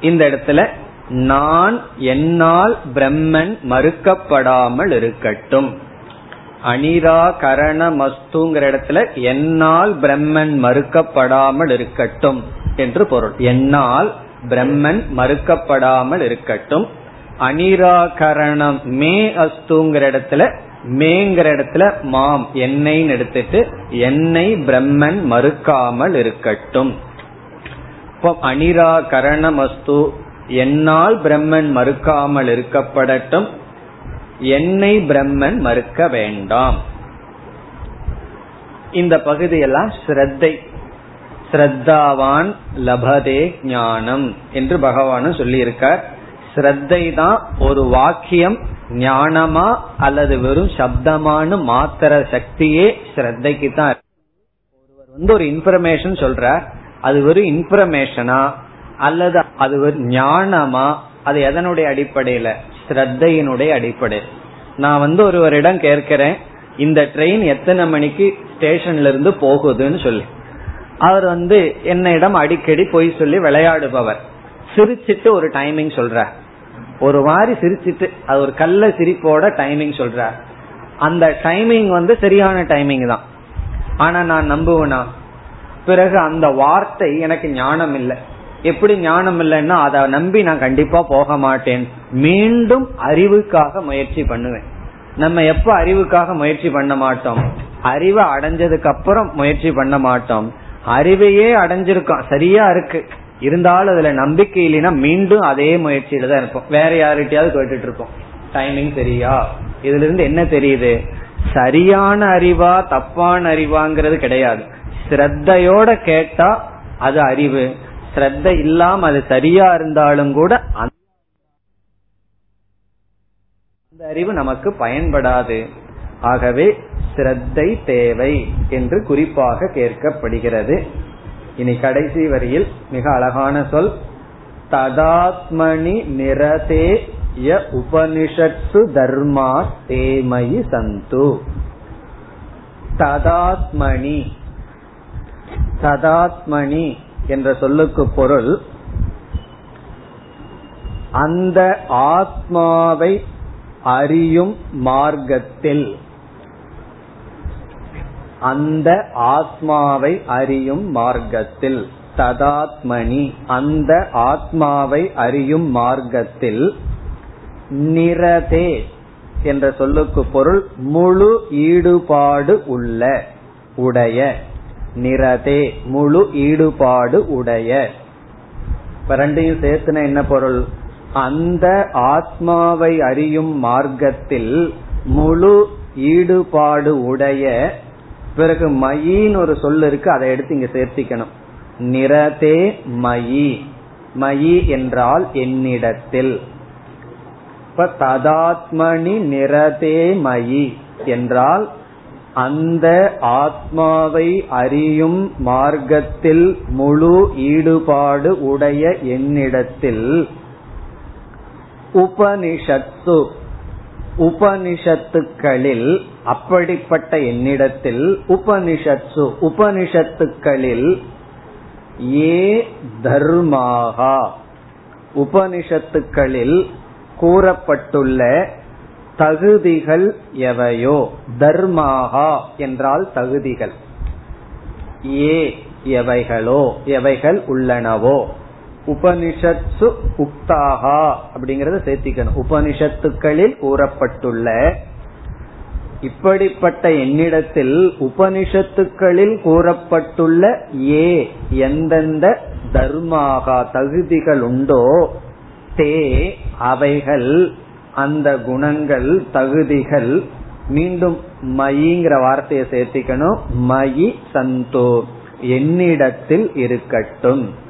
இந்த இடத்துல நான் என்னால் பிரம்மன் மறுக்கப்படாமல் இருக்கட்டும். அனிராகரணமஸ்துங்கிற இடத்துல என்னால் பிரம்மன் மறுக்கப்படாமல் இருக்கட்டும் என்று பொருள். என்னால் பிரம்மன் மறுக்கப்படாமல் இருக்கட்டும். அனிராகரணம் மே அஸ்துங்கிற இடத்துல மேங்கிற இடத்துல மாம் என்னைன்னு எடுத்துட்டு என்னை பிரம்மன் மறுக்காமல் இருக்கட்டும். இப்போ அனிராகரணமஸ்து என்னால் பிரம்மன் மறுக்காமல் இருக்கப்படட்டும் என்னை பிரம்மன் மறுக்க வேண்டாம். இந்த பகுதியெல்லாம் ஸ்ரத்தை ஸ்ரத்தாவான் லபதே ஞானம் என்று பகவானும் சொல்லியிருக்கார். ஸ்ரத்தை தான் ஒரு வாக்கியம் ஞானமா அல்லது வெறும் சப்தமான மாத்திர சக்தியே ஸ்ரத்தைக்கு தான் ஒருவர் வந்து ஒரு இன்ஃபர்மேஷன் சொல்றார். அது வெறும் இன்ஃபர்மேஷனா அல்லது அது ஒரு ஞானமா? அது எதனுடைய அடிப்படையில? ஸ்ரத்தையினுடைய அடிப்படை நான் வந்து ஒருவரிடம் கேட்கிறேன் இந்த ட்ரெயின் எத்தனை மணிக்கு ஸ்டேஷன்ல இருந்து போகுதுன்னு சொல்லி. அவர் வந்து என்னிடம் அடிக்கடி போய் சொல்லி விளையாடுபவர். சிரிச்சிட்டு ஒரு டைமிங் சொல்றார். ஒரு மாதிரி சிரிச்சிட்டு அது ஒரு கல்ல சிரிப்போட டைமிங் சொல்றார் அந்த டைமிங் வந்து சரியான டைமிங் தான். ஆனா நான் நம்புவேனா? பிறகு அந்த வார்த்தை எனக்கு ஞானம் இல்லை. எப்படி ஞானம் இல்லைன்னா அதை நம்பி நான் கண்டிப்பா போக மாட்டேன். மீண்டும் அறிவுக்காக முயற்சி பண்ணுவேன். நம்ம எப்ப அறிவுக்காக முயற்சி பண்ண மாட்டோம்? அறிவை அடைஞ்சதுக்கு அப்புறம் முயற்சி பண்ண மாட்டோம். அறிவையே அடைஞ்சிருக்கோம். சரியா இருக்கு. இருந்தாலும் அதுல நம்பிக்கை இல்லைன்னா மீண்டும் அதே முயற்சியில தான் இருப்போம். வேற யாருகிட்டயாவது கேட்டுட்டு இருப்போம். டைமிங் சரியா? இதுல இருந்து என்ன தெரியுது? சரியான அறிவா தப்பான அறிவாங்கிறது கிடையாது. ஸ்ரத்தையோட கேட்டா அது அறிவு. ஸ்ரத்த இல்லாம அது சரியா இருந்தாலும் கூட அந்த அறிவு நமக்கு பயன்படாது. ஆகவே ஸ்ரத்தை தேவை என்று குறிப்பாக கேட்கப்படுகிறது. இனி கடைசி வரியில் மிக அழகான சொல் ததாத்மனி நிரதே ய உபனிஷத்து தர்மா தேமயி சந்து. ததாத்மணி ததாத்மணி என்ற சொல்லுக்கு பொருள் அந்த ஆத்மாவை அறியும் மார்க்கத்தில் அந்த ஆத்மாவை அறியும் மார்க்கத்தில். ததாத்மணி அந்த ஆத்மாவை அறியும் மார்க்கத்தில் நிரதே என்ற சொல்லுக்கு பொருள் முழு ஈடுபாடு உள்ள உடைய. நிரதே முழு ஈடுபாடு உடைய. ரெண்டையும் சேர்த்துன என்ன பொருள்? அந்த ஆத்மாவை அறியும் மார்க்கத்தில் முழு ஈடுபாடு உடைய பிறகு மயின்னு ஒரு சொல் இருக்கு அதை எடுத்து இங்க சேர்த்திக்கணும். நிறதே மயி. மயி என்றால் என்னிடத்தில். இப்ப ததாத்மணி நிறதே மயி என்றால் அந்த ஆத்மாவை அறியும் மார்க்கத்தில் முழு ஈடுபாடு உடைய என்னிடத்தில். உபனிஷத்து உபனிஷத்துக்களில் அப்படிப்பட்ட என்னிடத்தில் உபனிஷத்து உபனிஷத்துக்களில் ஏ தர்மாகா உபனிஷத்துக்களில் கூறப்பட்டுள்ள தகுதிகள் எவையோ? தர்மாகா என்றால் தகுதிகள். ஏ எவைகளோ? எவைகள் உள்ளனவோ? உபனிஷத்து உக்தாகா அப்படிங்கறத சேர்த்திக்கணும். உபனிஷத்துக்களில் கூறப்பட்டுள்ள இப்படிப்பட்ட என்னிடத்தில் உபனிஷத்துக்களில் கூறப்பட்டுள்ள ஏ எந்தெந்த தர்மாகா தகுதிகள் உண்டோ தே அவைகள் அந்த குணங்கள் தகுதிகள் மீண்டும் மயிங்கிற வார்த்தையை சேர்த்திக்கணும். மயி சந்தோ. என்னிடத்தில் இருக்கட்டும்.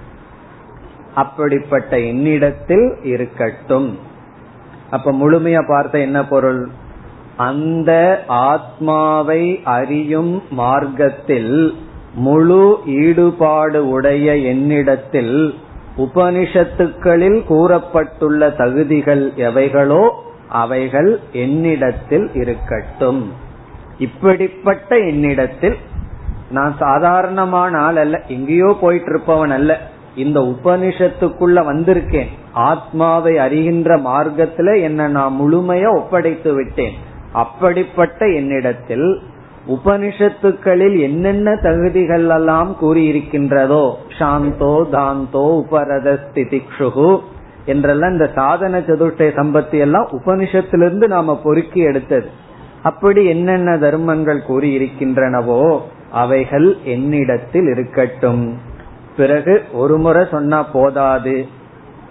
அப்படிப்பட்ட என்னிடத்தில் இருக்கட்டும். அப்ப முழுமையா பார்த்த என்ன பொருள்? அந்த ஆத்மாவை அறியும் மார்க்கத்தில் முழு ஈடுபாடு உடைய என்னிடத்தில் உபனிஷத்துக்களில் கூறப்பட்டுள்ள தகுதிகள் எவைகளோ அவைகள் என்னிடத்தில் இருக்கட்டும். இப்படிப்பட்ட என்னிடத்தில் நான் சாதாரணமான ஆள் அல்ல எங்கேயோ போயிட்டு இருப்பவன் அல்ல. இந்த உபனிஷத்துக்குள்ள வந்திருக்கேன். ஆத்மாவை அறிகின்ற மார்க்கத்துல என்ன நான் முழுமைய ஒப்படைத்து விட்டேன். அப்படிப்பட்ட என்னிடத்தில் உபனிஷத்துக்களில் என்னென்ன தகுதிகள் எல்லாம் கூறியிருக்கின்றதோ சாந்தோ தாந்தோ உபரத ஸ்திதிக்ஷுகு என்றெல்லாம் இந்த சாதன சதுர்த்த சம்பத்தி எல்லாம் உபனிஷத்திலிருந்து நாம பொறுக்கி எடுத்தது. அப்படி என்னென்ன தர்மங்கள் கூறியிருக்கின்றனவோ அவைகள் என்னிடத்தில் இருக்கட்டும். பிறகு ஒரு முறை சொன்னா போதாது.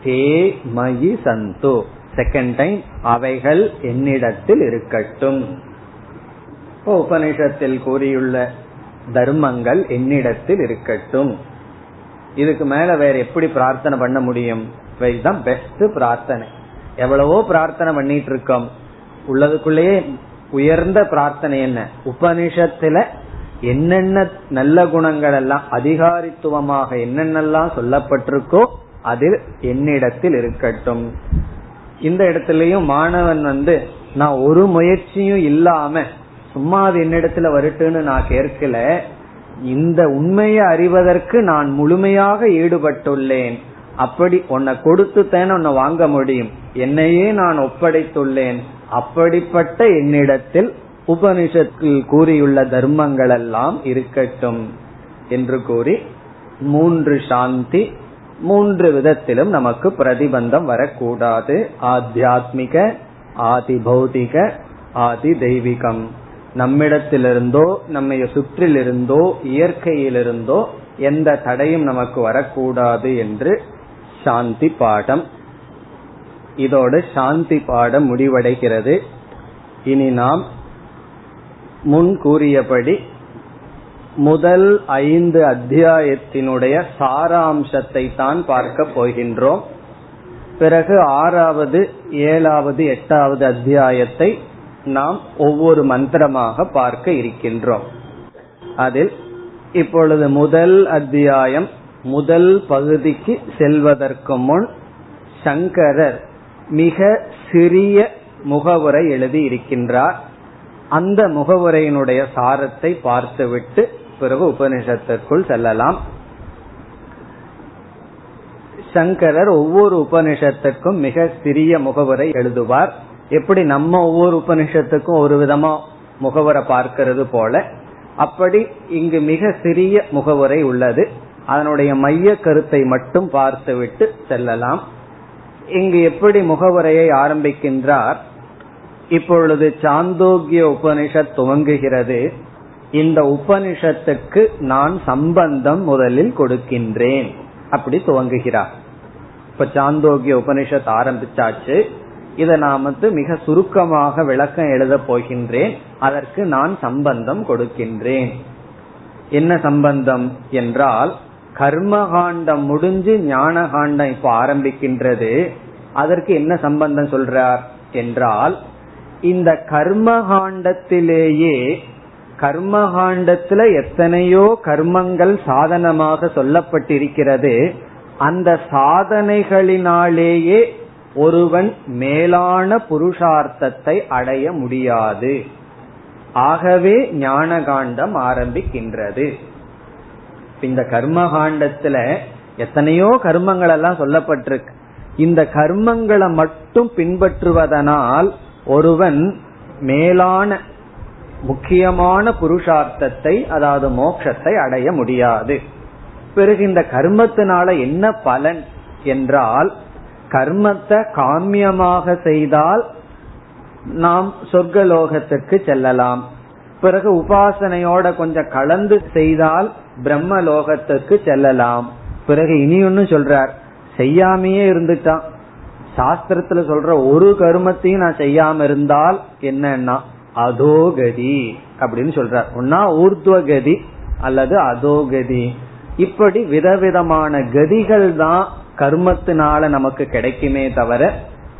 தே மயி சந்தோ. செகண்ட் டைம் அவைகள் என்னிடத்தில் இருக்கட்டும். உபனிஷத்தில் கூறியுள்ள தர்மங்கள் என்னிடத்தில் இருக்கட்டும். இதுக்கு மேல வேற எப்படி பிரார்த்தனை பண்ண முடியும்? இதுதான் பெஸ்ட் பிரார்த்தனை. எவ்வளவோ பிரார்த்தனை பண்ணிட்டு இருக்கோம். உள்ளதுக்குள்ளேயே உயர்ந்த பிரார்த்தனை என்ன? உபனிஷத்துல என்னென்ன நல்ல குணங்கள் எல்லாம் அதிகாரித்துவமாக என்னென்னலாம் சொல்லப்பட்டிருக்கோ அது என்னிடத்தில் இருக்கட்டும். இந்த இடத்துலயும் மாணவன் வந்து நான் ஒரு முயற்சியும் இல்லாம சும்மா அது என்னிடத்துல வரட்டுன்னு நான் கேட்கல. இந்த உண்மையை அறிவதற்கு நான் முழுமையாக ஈடுபட்டுள்ளேன். அப்படி உன்னை கொடுத்து தானே உன்னை வாங்க முடியும். என்னையே நான் ஒப்படைத்துள்ளேன். அப்படிப்பட்ட என்னிடத்தில் உபனிஷத்தில் கூறியுள்ள தர்மங்கள் எல்லாம் இருக்கட்டும் என்று கூறி மூன்று சாந்தி மூன்று விதத்திலும் நமக்கு பிரதிபந்தம் வரக்கூடாது. ஆத்தியாத்மிக ஆதி பௌதிக ஆதி தெய்வீகம் நம்மிடத்திலிருந்தோ நம்ம சுற்றிலிருந்தோ இயற்கையிலிருந்தோ எந்த தடையும் நமக்கு வரக்கூடாது என்று சாந்தி பாடம். இதோடு சாந்தி பாடம் முடிவடைகிறது. இனி நாம் முன் கூறியபடி முதல் ஐந்து அத்தியாயத்தினுடைய சாராம்சத்தை தான் பார்க்க போகின்றோம். பிறகு ஆறாவது ஏழாவது எட்டாவது அத்தியாயத்தை நாம் ஒவ்வொரு மந்திரமாக பார்க்க இருக்கின்றோம். அதில் இப்பொழுது முதல் அத்தியாயம் முதல் பகுதிக்கு செல்வதற்கு முன் சங்கரர் மிக சிறிய முகவுரை எழுதி இருக்கின்றார். அந்த முகவுரையினுடைய சாரத்தை பார்த்துவிட்டு பிறகு உபனிஷத்திற்குள் செல்லலாம். சங்கரர் ஒவ்வொரு உபனிஷத்துக்கும் மிக சிறிய முகவரை எழுதுவார். எப்படி நம்ம ஒவ்வொரு உபனிஷத்துக்கும் ஒரு விதமா முகவரை பார்க்கிறது போல அப்படி இங்கு மிக சிறிய முகவரை உள்ளது. அதனுடைய மைய கருத்தை மட்டும் பார்த்துவிட்டு செல்லலாம். இங்கு எப்படி முகவரையை ஆரம்பிக்கின்றார்? இப்பொழுது சாந்தோக்கிய உபனிஷத் துவங்குகிறது. இந்த உபனிஷத்துக்கு நான் சம்பந்தம் முதலில் கொடுக்கின்றேன். அப்படி துவங்குகிறார். இப்ப சாந்தோக்கிய உபனிஷத் ஆரம்பிச்சாச்சு. இதை நான் வந்து மிக சுருக்கமாக விளக்கம் எழுத போகின்றேன். அதற்கு நான் சம்பந்தம் கொடுக்கின்றேன். என்ன சம்பந்தம் என்றால் கர்மகாண்டம் முடிஞ்சு ஞான காண்டம் இப்ப ஆரம்பிக்கின்றது. அதற்கு என்ன சம்பந்தம் சொல்றார் என்றால் இந்த கர்மகாண்டத்திலேயே கர்மகாண்டத்துல எத்தனையோ கர்மங்கள் சாதனமாக சொல்லப்பட்டிருக்கிறது. அந்த சாதனைகளினாலேயே ஒருவன் மேலான புருஷார்த்தத்தை அடைய முடியாது. ஆகவே ஞான காண்டம் ஆரம்பிக்கின்றது. இந்த கர்மகாண்டத்துல எத்தனையோ கர்மங்கள் எல்லாம் சொல்லப்பட்டிருக்கு. இந்த கர்மங்களை மட்டும் பின்பற்றுவதனால் ஒருவன் மேலான முக்கியமான புருஷார்த்தத்தை அதாவது மோட்சத்தை அடைய முடியாது. பிறகு இந்த கர்மத்தினால என்ன பலன் என்றால் கர்மத்தை காமியமாக செய்தால் நாம் சொர்க்கலோகத்திற்கு செல்லலாம். பிறகு உபாசனையோட கொஞ்சம் கலந்து செய்தால் பிரம்ம லோகத்துக்கு செல்லலாம். பிறகு இனி ஒன்னு சொல்றார் செய்யாமையே இருந்துட்டான். சாஸ்திரத்துல சொல்ற ஒரு கருமத்தையும் நான் செய்யாம இருந்தால் என்னன்னா அதோகதி அப்படின்னு சொல்றார். ஒன்னா ஊர்துவகதி அல்லது அதோகதி. இப்படி விதவிதமான கதிகள் தான் கர்மத்தினால நமக்கு கிடைக்குமே தவிர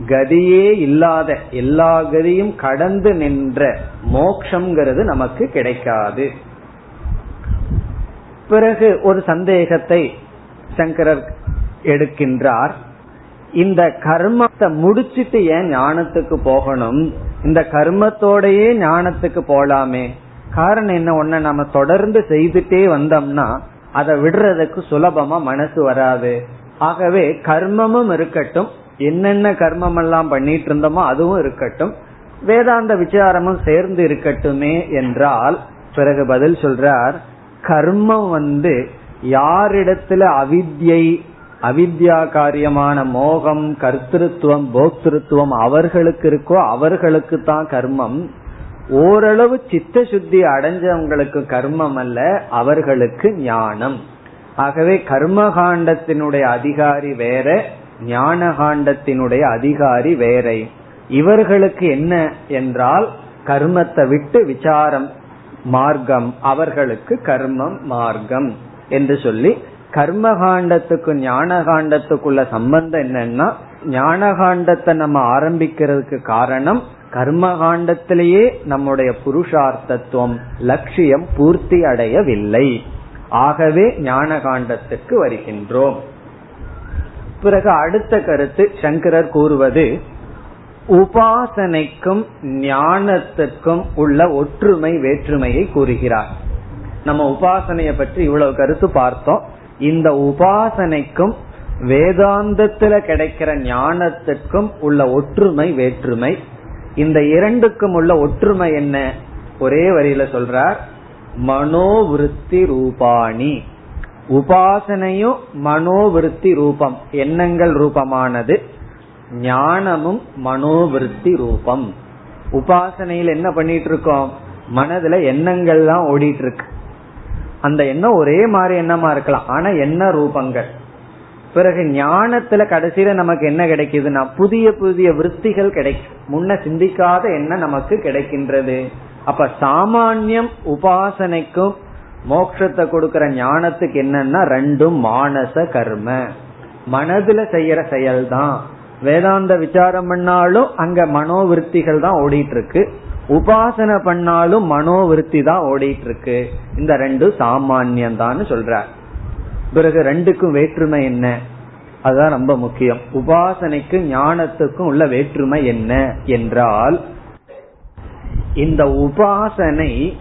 கதியே இல்லாத எல்லா கதியும் கடந்து நின்ற மோக்ஷங்கிறது நமக்கு கிடைக்காது. பிறகு ஒரு சந்தேகத்தை சங்கரர் எடுக்கின்றார். இந்த கர்மத்தை முடிச்சிட்டு ஏன் ஞானத்துக்கு போகணும்? இந்த கர்மத்தோடயே ஞானத்துக்கு போலாமே. காரணம் என்ன? ஒன்ன நம்ம தொடர்ந்து செய்துட்டே வந்தோம்னா அதை விடுறதுக்கு சுலபமா மனசு வராது. ஆகவே கர்மமும் இருக்கட்டும். என்னென்ன கர்மம் எல்லாம் பண்ணிட்டு இருந்தோமோ அதுவும் இருக்கட்டும். வேதாந்த விசாரமும் சேர்ந்து இருக்கட்டுமே என்றால் பிறகு பதில் சொல்றார் கர்மம் வந்து யாரிடத்துல அவித்யை அவித்யா காரியமான மோகம் கர்த்திருவம் போக்திருத்துவம் அவர்களுக்கு இருக்கோ அவர்களுக்கு தான் கர்மம். ஓரளவு சித்த சுத்தி அடைஞ்சவங்களுக்கு கர்மம் அல்ல அவர்களுக்கு ஞானம். ஆகவே கர்மகாண்டத்தினுடைய அதிகாரி வேற ஞான காண்டத்தினுடைய அதிகாரி வேறை. இவர்களுக்கு என்ன என்றால் கர்மத்தை விட்டு விசாரம் மார்க்கம் அவர்களுக்கு கர்மம் மார்க்கம் என்று சொல்லி கர்ம காண்டத்துக்கும் ஞான காண்டத்துக்குள்ள சம்பந்தம் என்னன்னா ஞான காண்டத்தை நம்ம ஆரம்பிக்கிறதுக்கு காரணம் கர்ம காண்டத்திலேயே நம்முடைய புருஷார்த்தத்துவம் லட்சியம் பூர்த்தி அடையவில்லை. ஆகவே ஞான காண்டத்துக்கு வருகின்றோம். பிறகு அடுத்த கருத்து சங்கரர் கூறுவது உபாசனைக்கும் ஞானத்துக்கும் உள்ள ஒற்றுமை வேற்றுமையை கூறுகிறார். நம்ம உபாசனையை பற்றி இவ்வளவு கருத்து பார்த்தோம். இந்த உபாசனைக்கும் வேதாந்தத்துல கிடைக்கிற ஞானத்துக்கும் உள்ள ஒற்றுமை வேற்றுமை. இந்த இரண்டுக்கும் உள்ள ஒற்றுமை என்ன? ஒரே வரியில சொல்றார் மனோவிருத்தி ரூபாணி. உபாசனையும் மனோவிருத்தி ரூபம். எண்ணங்கள் ரூபமானது. ஞானமும் மனோவிருத்தி ரூபம். உபாசனையில் என்ன பண்ணிட்டு இருக்கோம்? மனதுல எண்ணங்கள் தான் ஓடிட்டு இருக்கு. அந்த எண்ணம் ஒரே மாதிரி எண்ணமா இருக்கலாம். ஆனா என்ன ரூபங்கள். பிறகு ஞானத்துல கடைசியில நமக்கு என்ன கிடைக்குதுன்னா புதிய புதிய விற்த்திகள் கிடைக்கும். முன்ன சிந்திக்காத எண்ணம் நமக்கு கிடைக்கின்றது. அப்ப சாமான்யம் உபாசனைக்கும் மோட்சத்தை கொடுக்கற ஞானத்துக்கு என்னன்னா ரெண்டும் மானச கர்ம. மனதுல செய்யற செயல்தான். வேதாந்த விசாரம் பண்ணாலும் அங்க மனோவிருத்திகள் தான் ஓடிட்டு இருக்கு. உபாசனை பண்ணாலும் மனோவிருத்தி தான் ஓடிட்டு இருக்கு இந்த ரெண்டு சாமானியம் தான் சொல்ற பிறகு ரெண்டுக்கும் வேற்றுமை என்ன? அதுதான் ரொம்ப முக்கியம். உபாசனைக்கு ஞானத்துக்கும் உள்ள வேற்றுமை என்ன என்றால் இந்த உபாசனை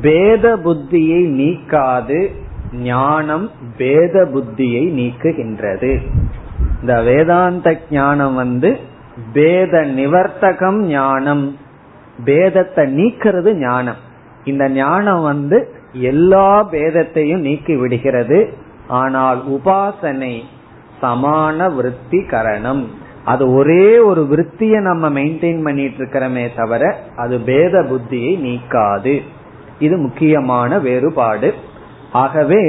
பேத புத்தியை நீக்காது ஞானம் பேத புத்தியை நீக்குகின்றது. இந்த வேதாந்த ஞானம் வந்து பேத நிவர்த்தகம் ஞானம். பேதத்தை நீக்கிறது ஞானம். இந்த ஞானம் வந்து எல்லா பேதத்தையும் நீக்கி விடுகிறது. ஆனால் உபாசனை சமான விருத்தி கரணம் அது ஒரே ஒரு விற்த்திய நம்ம மெயின்டைன் பண்ணிட்டு இருக்கிறோமே தவிர அது பேத புத்தியை நீக்காது. இது முக்கியமான வேறுபாடு. ஆகவே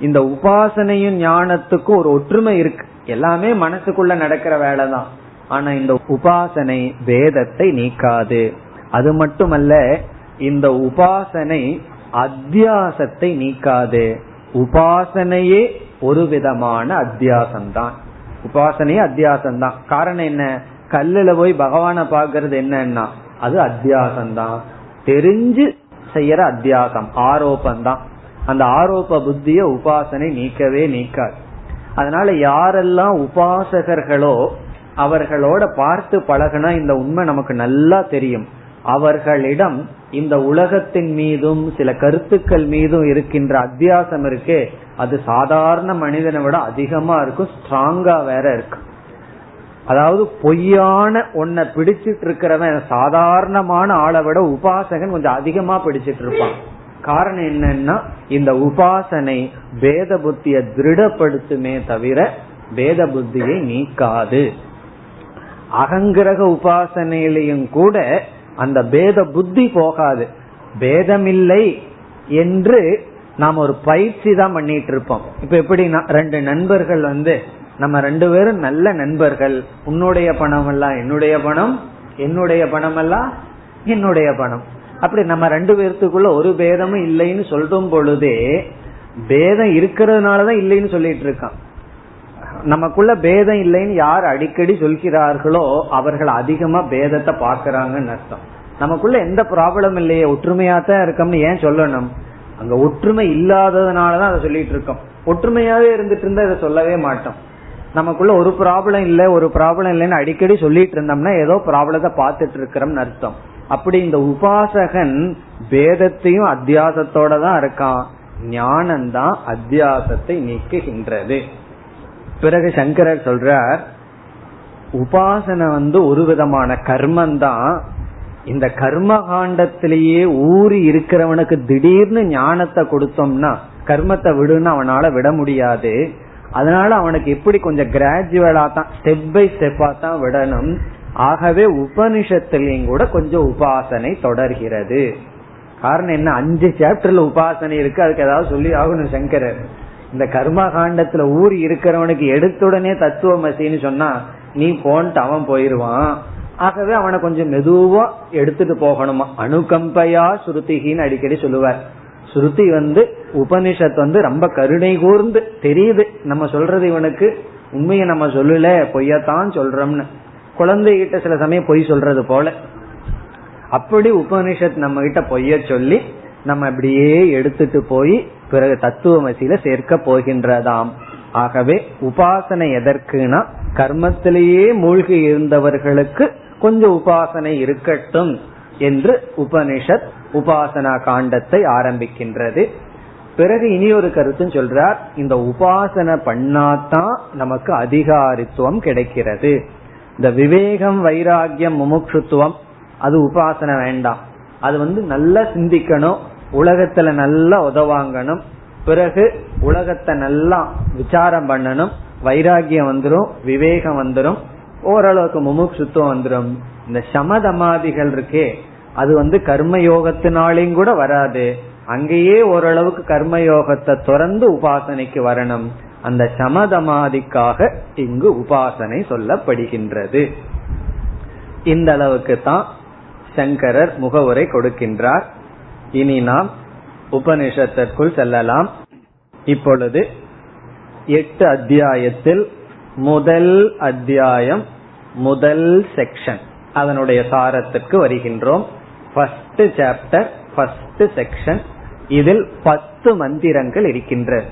இந்த உபாசனையும் ஞானத்துக்கும் ஒரு ஒற்றுமை இருக்கு. எல்லாமே மனசுக்குள்ள நடக்கிற வேலை தான் ஆனா இந்த உபாசனை வேதத்தை நீக்காது. அது மட்டுமல்ல இந்த உபாசனை அத்தியாசத்தை நீக்காது. உபாசனையே ஒரு விதமான அத்தியாசம்தான். உபாசனையே அத்தியாசம் தான் காரணம் என்ன? கல்லுல போய் பகவான பாக்குறது என்னன்னா அது அத்தியாசம் தான் தெரிஞ்சு செய்யற அத்தியாசம் ஆரோப்பந்தான் அந்த ஆரோப்ப புத்திய உபாசனை நீக்கவே நீக்காது. அதனால யாரெல்லாம் உபாசகர்களோ அவர்களோட பார்த்து பழகினா இந்த உண்மை நமக்கு நல்லா தெரியும். அவர்களிடம் இந்த உலகத்தின் மீதும் சில கருத்துக்கள் மீதும் இருக்கின்ற அத்தியாசம் இருக்கே அது சாதாரண மனிதனை விட அதிகமா இருக்கும் ஸ்ட்ராங்கா வேற இருக்கு. அதாவது பொய்யான ஒன்ன பிடிச்சிட்டு இருக்கிறவன் சாதாரணமான ஆளை விட உபாசகன் கொஞ்சம் அதிகமா பிடிச்சிட்டு இருப்பான் காரணம் என்னன்னா இந்த உபாசனை பேத புத்திய திருடப்படுத்துமே தவிர பேத புத்தியை நீக்காது. அகங்கிரக உபாசனையிலையும் கூட அந்த பேத புத்தி போகாது. பேதமில்லை என்று நாம் ஒரு பயிற்சி தான் பண்ணிட்டு இருப்போம். இப்ப எப்படி ரெண்டு நண்பர்கள் வந்து நம்ம ரெண்டு பேரும் நல்ல நண்பர்கள். உன்னுடைய பணம் எல்லாம் என்னுடைய பணம் என்னுடைய பணம் எல்லாம் என்னுடைய பணம். அப்படி நம்ம ரெண்டு பேர்த்துக்குள்ள ஒரு பேதமும் இல்லைன்னு சொல்லும் பொழுதே பேதம் இருக்கிறதுனாலதான் இல்லைன்னு சொல்லிட்டு இருக்கான். நமக்குள்ள பேதம் இல்லைன்னு யார் அடிக்கடி சொல்கிறார்களோ அவர்கள் அதிகமா பேதத்தை பாக்குறாங்கன்னு அர்த்தம். நமக்குள்ள எந்த ப்ராப்ளம் இல்லையே ஒற்றுமையா தான் இருக்கோம்னு ஏன் சொல்லணும்? அங்க ஒற்றுமை இல்லாததுனாலதான் அதை சொல்லிட்டு இருக்கோம். ஒற்றுமையாவே இருந்துட்டு இருந்தா இதை சொல்லவே மாட்டோம். நமக்குள்ள ஒரு ப்ராப்ளம் இல்ல ஒரு ப்ராப்ளம் இல்லைன்னு அடிக்கடி சொல்லிட்டு இருந்தோம்னா ஏதோ ப்ராப்ளத்தை பார்த்துட்டு இருக்கிறோம்னு அர்த்தம். அப்படி இந்த உபாசகன் பேதத்தையும் அத்தியாசத்தோட தான் இருக்கான். ஞானம்தான் அத்தியாசத்தை நீக்குகின்றது. பிறகு சங்கரர் சொல்றார் உபாசனை வந்து ஒரு விதமான கர்மம் தான். இந்த கர்ம காண்டத்திலேயே ஊறி இருக்கிறவனுக்கு திடீர்னு ஞானத்தை கொடுத்தோம்னா கர்மத்தை விடுன்னு அவனால விட முடியாது. அதனால அவனுக்கு எப்படி கொஞ்சம் கிராஜுவலா தான் ஸ்டெப் பை ஸ்டெப்பா தான் விடணும். ஆகவே உபனிஷத்திலையும் கூட கொஞ்சம் உபாசனை தொடர்கிறது. காரணம் என்ன? அஞ்சு சாப்டர்ல உபாசனை இருக்கு அதுக்கு ஏதாவது சொல்லி ஆகணும் சங்கரர். இந்த கர்ம காண்டத்துல ஊர் இருக்கிறவனுக்கு எடுத்துடனே தத்துவமசின்னு சொன்னா நீ போன்ட்டு அவன் போயிருவான். ஆகவே அவனை கொஞ்சம் மெதுவா எடுத்துட்டு போகணுமா? அணுகம்பையா ஸ்ருதிகின்னு அடிக்கடி சொல்லுவார். ஸ்ருதி வந்து உபனிஷத் வந்து ரொம்ப கருணை கூர்ந்து தெரியுது. நம்ம சொல்றது இவனுக்கு உண்மையை நம்ம சொல்லல பொய்யத்தான் சொல்றோம்னு. குழந்தைகிட்ட சில சமயம் பொய் சொல்றது போல. அப்படி உபனிஷத் நம்ம கிட்ட பொய்ய சொல்லி நம்ம அப்படியே எடுத்துட்டு போய் பிறகு தத்துவமசியில சேர்க்க போகின்றதாம். ஆகவே உபாசனை எதற்குனா கர்மத்திலேயே மூழ்கி இருந்தவர்களுக்கு கொஞ்சம் உபாசனை இருக்கட்டும் என்று உபனிஷத் உபாசனா காண்டத்தை ஆரம்பிக்கின்றது. பிறகு இனி ஒரு கருத்தும் சொல்றார் இந்த உபாசனை பண்ணாதான் நமக்கு அதிகாரித்துவம் கிடைக்கிறது. இந்த விவேகம் வைராகியம் முமுட்சுத்துவம் அது உபாசனை வேண்டாம். அது வந்து நல்லா சிந்திக்கணும் உலகத்துல நல்லா உதவாங்கணும். பிறகு உலகத்தை நல்லா விசாரம் பண்ணணும். வைராகியம் வந்துடும் விவேகம் வந்துடும் ஓரளவுக்கு முமுட்சுத்துவம் வந்துடும் இந்த சமதமாதிகள் இருக்கே அது வந்து கர்மயோகத்தினாலையும் கூட வராது. அங்கேயே ஓரளவுக்கு கர்மயோகத்தை துறந்து உபாசனைக்கு வரணும். அந்த சமதமாதிக்காக இங்கு உபாசனை சொல்லப்படுகின்றது. இந்த அளவுக்கு தான் சங்கரர் முகவுரை கொடுக்கின்றார். இனி நாம் உபனிஷத்திற்குள் செல்லலாம். இப்பொழுது எட்டு அத்தியாயத்தில் முதல் அத்தியாயம் முதல் செக்ஷன் அதனுடைய சாரத்திற்கு வருகின்றோம். ஃபர்ஸ்ட் சாப்டர் ஃபர்ஸ்ட் செக்ஷன் இதில் பத்து மந்திரங்கள் இருக்கின்றது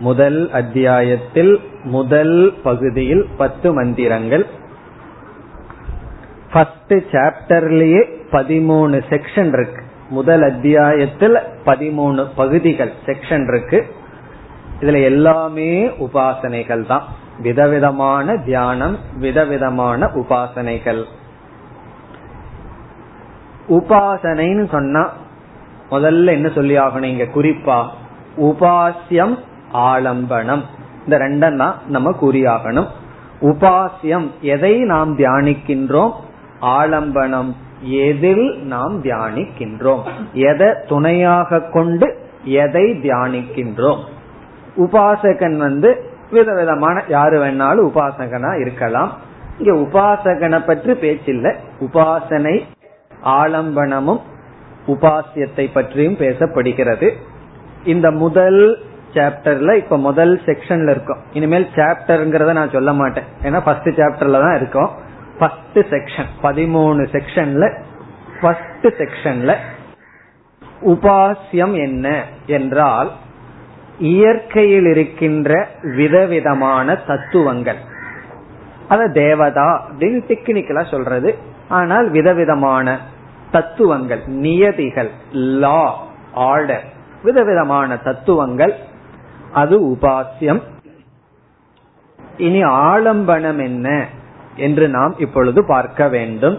முதல் அத்தியாயத்தில் முதல் பகுதியில் பத்து மந்திரங்கள். ஃபர்ஸ்ட் சாப்டர்லயே பதிமூணு செக்ஷன் இருக்கு. முதல் அத்தியாயத்தில் பதிமூணு பகுதிகள் செக்ஷன் இருக்கு. இதுல எல்லாமே உபாசனைகள் தான். விதவிதமான தியானம் விதவிதமான உபாசனைகள். உபாசனைன்னு சொன்னா முதல்ல என்ன சொல்லி ஆகணும் இங்க? குறிப்பா உபாசியம் ஆலம்பனம். இந்த ரெண்டும் தான் நம்ம கூறியாகணும். உபாசியம் எதை நாம் தியானிக்கின்றோம்? ஆலம்பனம். எதில் நாம் தியானிக்கின்றோம்? எதை துணையாக கொண்டு எதை தியானிக்கின்றோம்? உபாசகன் வந்து விதவிதமான யாரு வேணாலும் உபாசகனா இருக்கலாம். இங்க உபாசகனை பற்றி பேச்சில்லை. உபாசனை ஆலம்பனமும் உபாசியத்தை பற்றியும் பேசப்படுகிறது. இந்த முதல் சாப்டர்ல இப்ப முதல் செக்ஷன்ல இருக்கும். இனிமேல் சாப்டர்ங்கிறத நான் சொல்ல மாட்டேன். ஏன்னா ஃபர்ஸ்ட் சாப்டர்ல தான் இருக்கும். ஃபர்ஸ்ட் செக்ஷன் பதிமூணு செக்ஷன்ல ஃபர்ஸ்ட் செக்ஷன்ல உபாசியம் என்ன என்றால் இயற்கையில் இருக்கின்ற விதவிதமான தத்துவங்கள். அத தேவதா அப்படின்னு டெக்னிக்கலா சொல்றது. ஆனால் விதவிதமான தத்துவங்கள் நியதிகள் லா ஆர்டர் விதவிதமான தத்துவங்கள் அது உபாசியம் இனி ஆலம்பனம் என்ன? என்று நாம் இப்பொழுது பார்க்க வேண்டும்.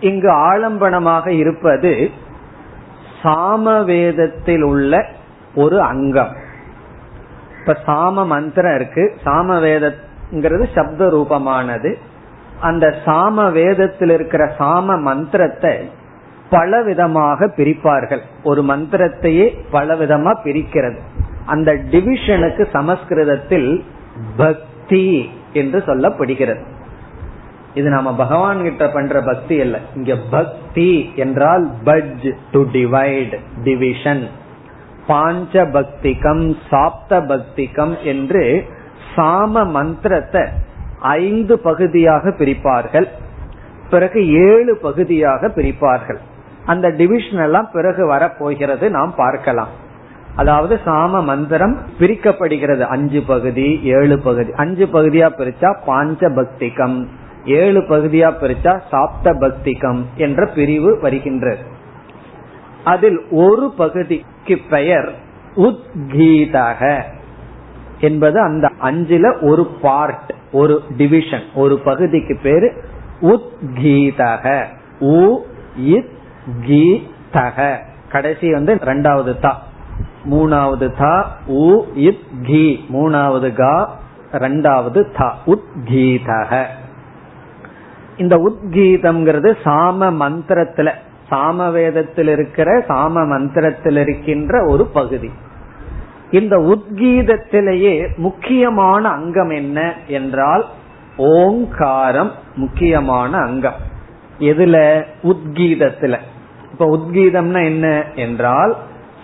இங்கு ஆலம்பனமாக இருப்பது சாமவேதத்தில் உள்ள ஒரு அங்கம். இப்ப சாம மந்திரம் இருக்கு. சாம வேதங்கிறது சப்த ரூபமானது. அந்த சாம வேதத்தில் இருக்கிற சாம மந்திரத்தை பல விதமாக பிரிப்பார்கள். ஒரு மந்திரத்தையே பல விதமா பிரிக்கிறது. அந்த டிவிஷனுக்கு சமஸ்கிருதத்தில் பக்தி என்று சொல்லப்படுகிறது. இது நாம பகவான் கிட்ட பண்ற பக்தி அல்ல. இங்க பக்தி என்றால் பஜ் டு டிவைட் டிவிஷன் பாஞ்ச பக்திகம் சாப்த பக்திகம் என்று சாம மந்திரத்தை ஐந்து பகுதியாக பிரிப்பார்கள். பிறகு ஏழு பகுதியாக பிரிப்பார்கள். அந்த டிவிஷன் எல்லாம் பிறகு வரப்போகிறது நாம் பார்க்கலாம். அதாவது சாம மந்திரம் பிரிக்கப்படுகிறது. அஞ்சு பகுதி ஏழு பகுதி. அஞ்சு பகுதியா பிரிச்சா பாஞ்ச பக்திகம் ஏழு பகுதியா பிரிச்சா சாப்த பக்திகம் என்ற பிரிவு வருகின்றது அதில் ஒரு பகுதிக்கு பெயர் உத்கீதக என்பது அந்த அஞ்சுல ஒரு பார்ட் ஒரு டிவிஷன் ஒரு பகுதிக்கு பேரு உத்கீதக. உ இத் கீதக கடைசி வந்து ரெண்டாவது தான் மூணாவது தா உ இத் கீ. மூணாவது கா ரெண்டாவது தா உத்கீதக. இந்த உத்கீதம்ங்கிறது சாம மந்திரத்துல சாம வேதத்தில் இருக்கிற சாம மந்திரத்தில் இருக்கின்ற ஒரு பகுதி. இந்த உத்கீதத்திலேயே முக்கியமான அங்கம் என்ன என்றால் ஓங்காரம் முக்கியமான அங்கம். எதுல? உத்கீதத்துல. இப்ப உத்கீதம்னா என்ன என்றால்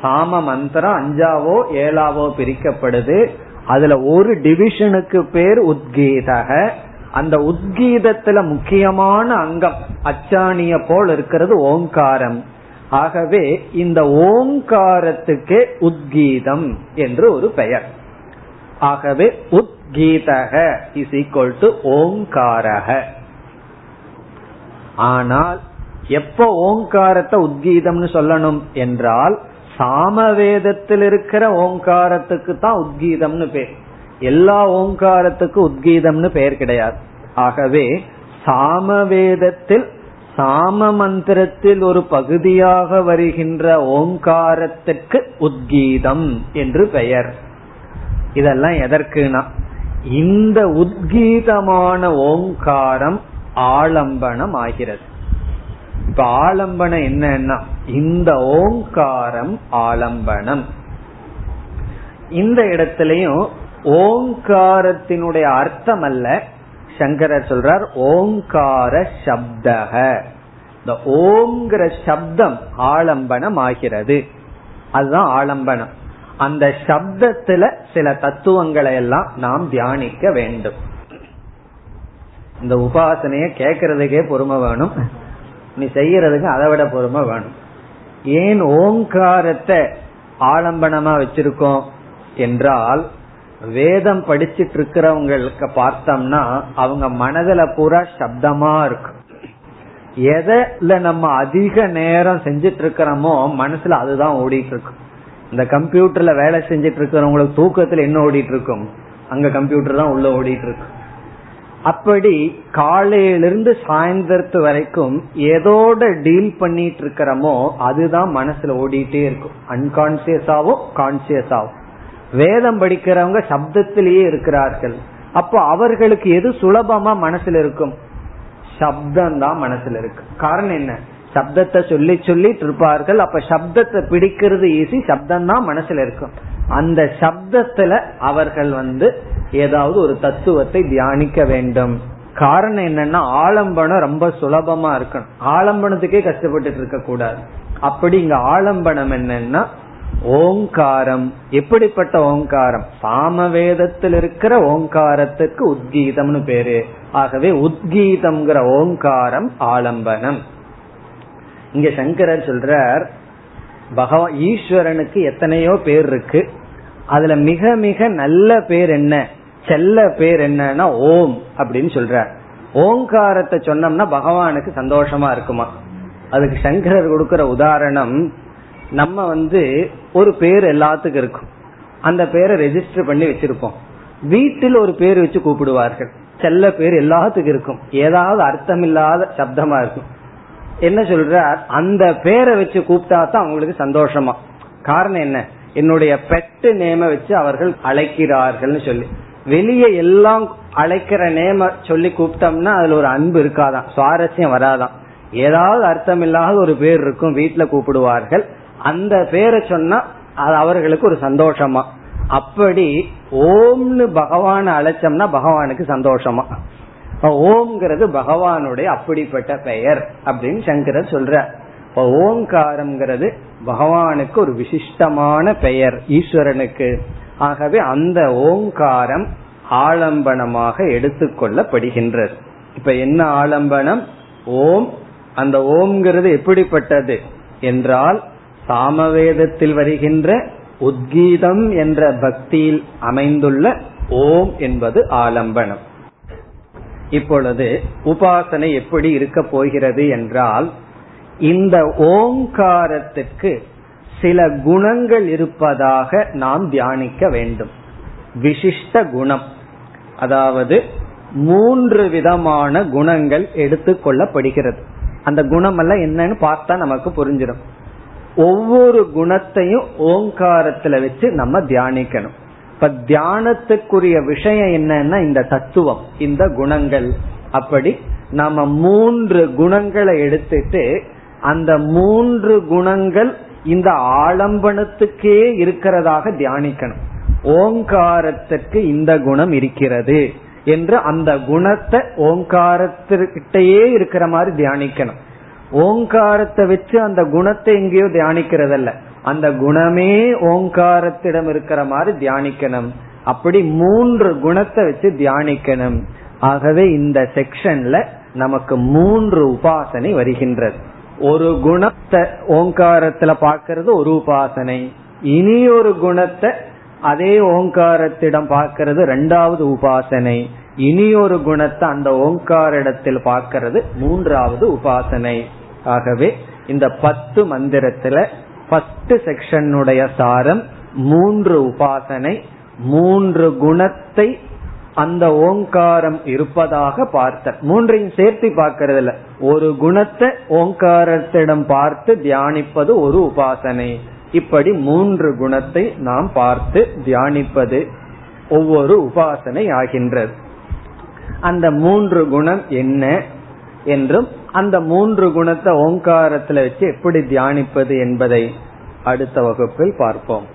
சாம மந்திரம் அஞ்சாவோ ஏழாவோ பிரிக்கப்படுது. அதுல ஒரு டிவிஷனுக்கு பேர் உத்கீதக. அந்த உத்கீதத்துல முக்கியமான அங்கம் அச்சாணிய போல் இருக்கிறது ஓங்காரம். ஆகவே இந்த ஓங்காரத்துக்கே உத்கீதம் என்று ஒரு பெயர். ஆகவே உத்கீதக இஸ் ஈக்வல் டு ஓங்காரக. ஆனால் எப்ப ஓங்காரத்தை உத்கீதம்னு சொல்லணும் என்றால் சாமவேதத்தில் இருக்கிற ஓங்காரத்துக்கு தான் உத்கீதம்னு பேர். எல்லா ஓங்காரத்துக்கும் உத்கீதம்னு பெயர் கிடையாது. ஆகவே சாமவேதத்தில் சாம மந்திரத்தில் ஒரு பகுதியாக வருகின்ற ஓங்காரத்துக்கு உத்கீதம் என்று பெயர். இதெல்லாம் எதற்குனா இந்த உத்கீதமான ஓங்காரம் ஆலம்பனம் ஆகிறது இப்ப ஆலம்பனம் என்னன்னா இந்த ஓங்காரம் ஆலம்பனம். இந்த இடத்திலையும் ஓங்காரத்தினுடைய அர்த்தம் அல்ல சங்கரர் சொல்றார் ஓங்கார சப்தக. இந்த ஓங்கிற சப்தம் ஆலம்பனம் ஆகிறது. அதுதான் ஆலம்பனம். அந்த சப்தத்துல சில தத்துவங்களை எல்லாம் நாம் தியானிக்க வேண்டும். இந்த உபாசனைய கேக்கிறதுக்கே பொறுமை வேணும். நீ செய்யறதுக்கு அதை விட பொறுமை வேணும். ஏன் ஓங்காரத்தை ஆலம்பனமா வச்சிருக்கோம் என்றால் வேதம் படிச்சிட்டு இருக்கிறவங்களுக்கு பார்த்தோம்னா அவங்க மனதுல பூரா சப்தமா இருக்கும் எதில் நம்ம அதிக நேரம் செஞ்சிட்டு இருக்கிறோமோ மனசுல அதுதான் ஓடிட்டு இருக்கும் இந்த கம்ப்யூட்டர்ல வேலை செஞ்சிட்டு இருக்கிறவங்களுக்கு தூக்கத்துல என்ன ஓடிட்டு இருக்கும் அங்க கம்ப்யூட்டர் தான் உள்ள ஓடிட்டு இருக்கும் அப்படி காலையிலிருந்து சாயந்தரத்து வரைக்கும் எதோட டீல் பண்ணிட்டு இருக்கிறோமோ அதுதான் மனசுல ஓடிட்டே இருக்கும். அன்கான்சியஸாவும் கான்சியஸாவும் வேதம் படிக்கிறவங்க சப்தத்திலேயே இருக்கிறார்கள். அப்போ அவர்களுக்கு எது சுலபமா மனசுல இருக்கும்? சப்தம் தான் மனசுல இருக்கு. காரணம் என்ன? சப்தத்தை சொல்லி சொல்லிட்டு இருப்பார்கள் அப்ப சப்தத்தை பிடிக்கிறது ஈஸி சப்தம் தான் மனசுல இருக்கும். அந்த சப்தத்துல அவர்கள் வந்து ஏதாவது ஒரு தத்துவத்தை தியானிக்க வேண்டும். காரணம் என்னன்னா ஆலம்பனம் ரொம்ப சுலபமா இருக்கணும். ஆலம்பனத்துக்கே கஷ்டப்பட்டு இருக்க கூடாது. அப்படி இங்க ஆலம்பனம் என்னன்னா ஓங்காரம். எப்படிப்பட்ட ஓங்காரம்? சாமவேதத்தில் இருக்கிற ஓங்காரத்துக்கு உத்கீதம்னு பேரு. ஆகவே உத்கீதம்ங்கிற ஓங்காரம் ஆலம்பனம். இங்க சங்கரர் சொல்றார் பகவான் ஈஸ்வரனுக்கு எத்தனையோ பேர் இருக்கு. அதுல மிக மிக நல்ல பேர் என்ன? செல்ல பேர் என்னன்னா ஓம் அப்படின்னு சொல்ற ஓங்காரத்தை சொன்னோம்னா பகவானுக்கு சந்தோஷமா இருக்குமா? அதுக்கு சங்கரர் கொடுக்கிற உதாரணம் நம்ம வந்து ஒரு பேர் எல்லாத்துக்கும் இருக்கும். அந்த பேரை ரெஜிஸ்டர் பண்ணி வச்சிருப்போம். வீட்டில் ஒரு பேர் வச்சு கூப்பிடுவார்கள். செல்ல பேர் எல்லாத்துக்கும் இருக்கும். ஏதாவது அர்த்தம் இல்லாத சப்தமா இருக்கும். என்ன சொல்ற? அந்த பேரை வச்சு கூப்பிட்டா தான் அவங்களுக்கு சந்தோஷமா. காரணம் என்ன? என்னுடைய பெட்டு நேம வச்சு அவர்கள் அழைக்கிறார்கள் சொல்லி. வெளியே எல்லாம் அழைக்கிற நேம சொல்லி கூப்பிட்டோம்னா அதுல ஒரு அன்பு இருக்காதான். சுவாரஸ்யம் வராதான். ஏதாவது அர்த்தம் இல்லாத ஒரு பேர் இருக்கும் வீட்டுல கூப்பிடுவார்கள். அந்த பேரை சொன்னா அது அவர்களுக்கு ஒரு சந்தோஷமா. அப்படி ஓம்னு பகவான் அழைச்சோம்னா பகவானுக்கு சந்தோஷமா. ஓம்ங்கிறது பகவானுடைய அப்படிப்பட்ட பெயர் அப்படின்னு சங்கரர் சொல்ற இப்ப ஓங்காரம்ங்கிறது பகவானுக்கு ஒரு விசிஷ்டமான பெயர் ஈஸ்வரனுக்கு. ஆகவே அந்த ஓங்காரம் ஆலம்பனமாக எடுத்துக்கொள்ளப்படுகின்றது இப்ப என்ன ஆலம்பனம்? ஓம். அந்த ஓம்ங்கிறது எப்படிப்பட்டது என்றால் சாமவேதத்தில் வருகின்ற உத்கீதம் என்ற பக்தியில் அமைந்துள்ள ஓம் என்பது ஆலம்பனம். இப்பொழுது உபாசனை எப்படி இருக்க போகிறது என்றால் இந்த ஓங்காரத்துக்கு சில குணங்கள் இருப்பதாக நாம் தியானிக்க வேண்டும். விசிஷ்ட குணம். அதாவது மூன்று விதமான குணங்கள் எடுத்துக்கொள்ளப்படுகிறது அந்த குணம் எல்லாம் என்னன்னு பார்த்தா நமக்கு புரிஞ்சிடும். ஒவ்வொரு குணத்தையும் ஓங்காரத்துல வச்சு நம்ம தியானிக்கணும். இப்ப தியானத்துக்குரிய விஷயம் என்னன்னா இந்த தத்துவம் இந்த குணங்கள். அப்படி நாம மூன்று குணங்களை எடுத்துட்டு அந்த மூன்று குணங்கள் இந்த ஆலம்பனத்துக்கே இருக்கிறதாக தியானிக்கணும். ஓங்காரத்திற்கு இந்த குணம் இருக்கிறது என்று அந்த குணத்தை ஓங்காரத்திற்கிட்டயே இருக்கிற மாதிரி தியானிக்கணும். ஓங்காரத்தை வச்சு அந்த குணத்தை எங்கேயோ தியானிக்கிறதல்ல. அந்த குணமே ஓங்காரத்திடம் இருக்கிற மாதிரி தியானிக்கணும். அப்படி மூன்று குணத்தை வச்சு தியானிக்கணும். ஆகவே இந்த செக்ஷன்ல நமக்கு மூன்று உபாசனை வருகின்றது. ஒரு குணத்தை ஓங்காரத்துல பாக்கிறது ஒரு உபாசனை. இனி ஒரு குணத்தை அதே ஓங்காரத்திடம் பார்க்கிறது ரெண்டாவது உபாசனை. இனி ஒரு குணத்தை அந்த ஓங்கார இடத்தில் பார்க்கிறது மூன்றாவது உபாசனை. ஆகவே இந்த பத்து மந்திரத்துல ஃபர்ஸ்ட் செக்ஷனுடைய சாரம் மூன்று உபாசனை மூன்று குணத்தை அந்த ஓங்காரம் இருப்பதாக பார்த்த மூன்றையும் சேர்த்து பார்க்கறது இல்ல ஒரு குணத்தை ஓங்காரத்திடம் பார்த்து தியானிப்பது ஒரு உபாசனை. இப்படி மூன்று குணத்தை நாம் பார்த்து தியானிப்பது ஒவ்வொரு உபாசனை ஆகின்றது. அந்த மூன்று குணம் என்ன? என்றும் அந்த மூன்று குணத்தை ஓங்காரத்துல வச்சு எப்படி தியானிப்பது என்பதை அடுத்த வகுப்பில் பார்ப்போம்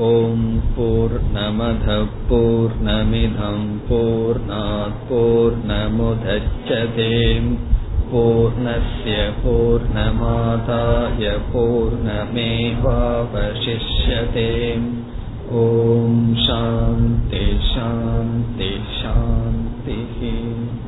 ॐ पूर्नमधपूर्नमिधम्पूर्णापूर्नमुधच्छते पूर्णस्य पूर्णमादाय पूर्णमेवावशिष्यते ॐ शान्ति शान्ति शान्तिः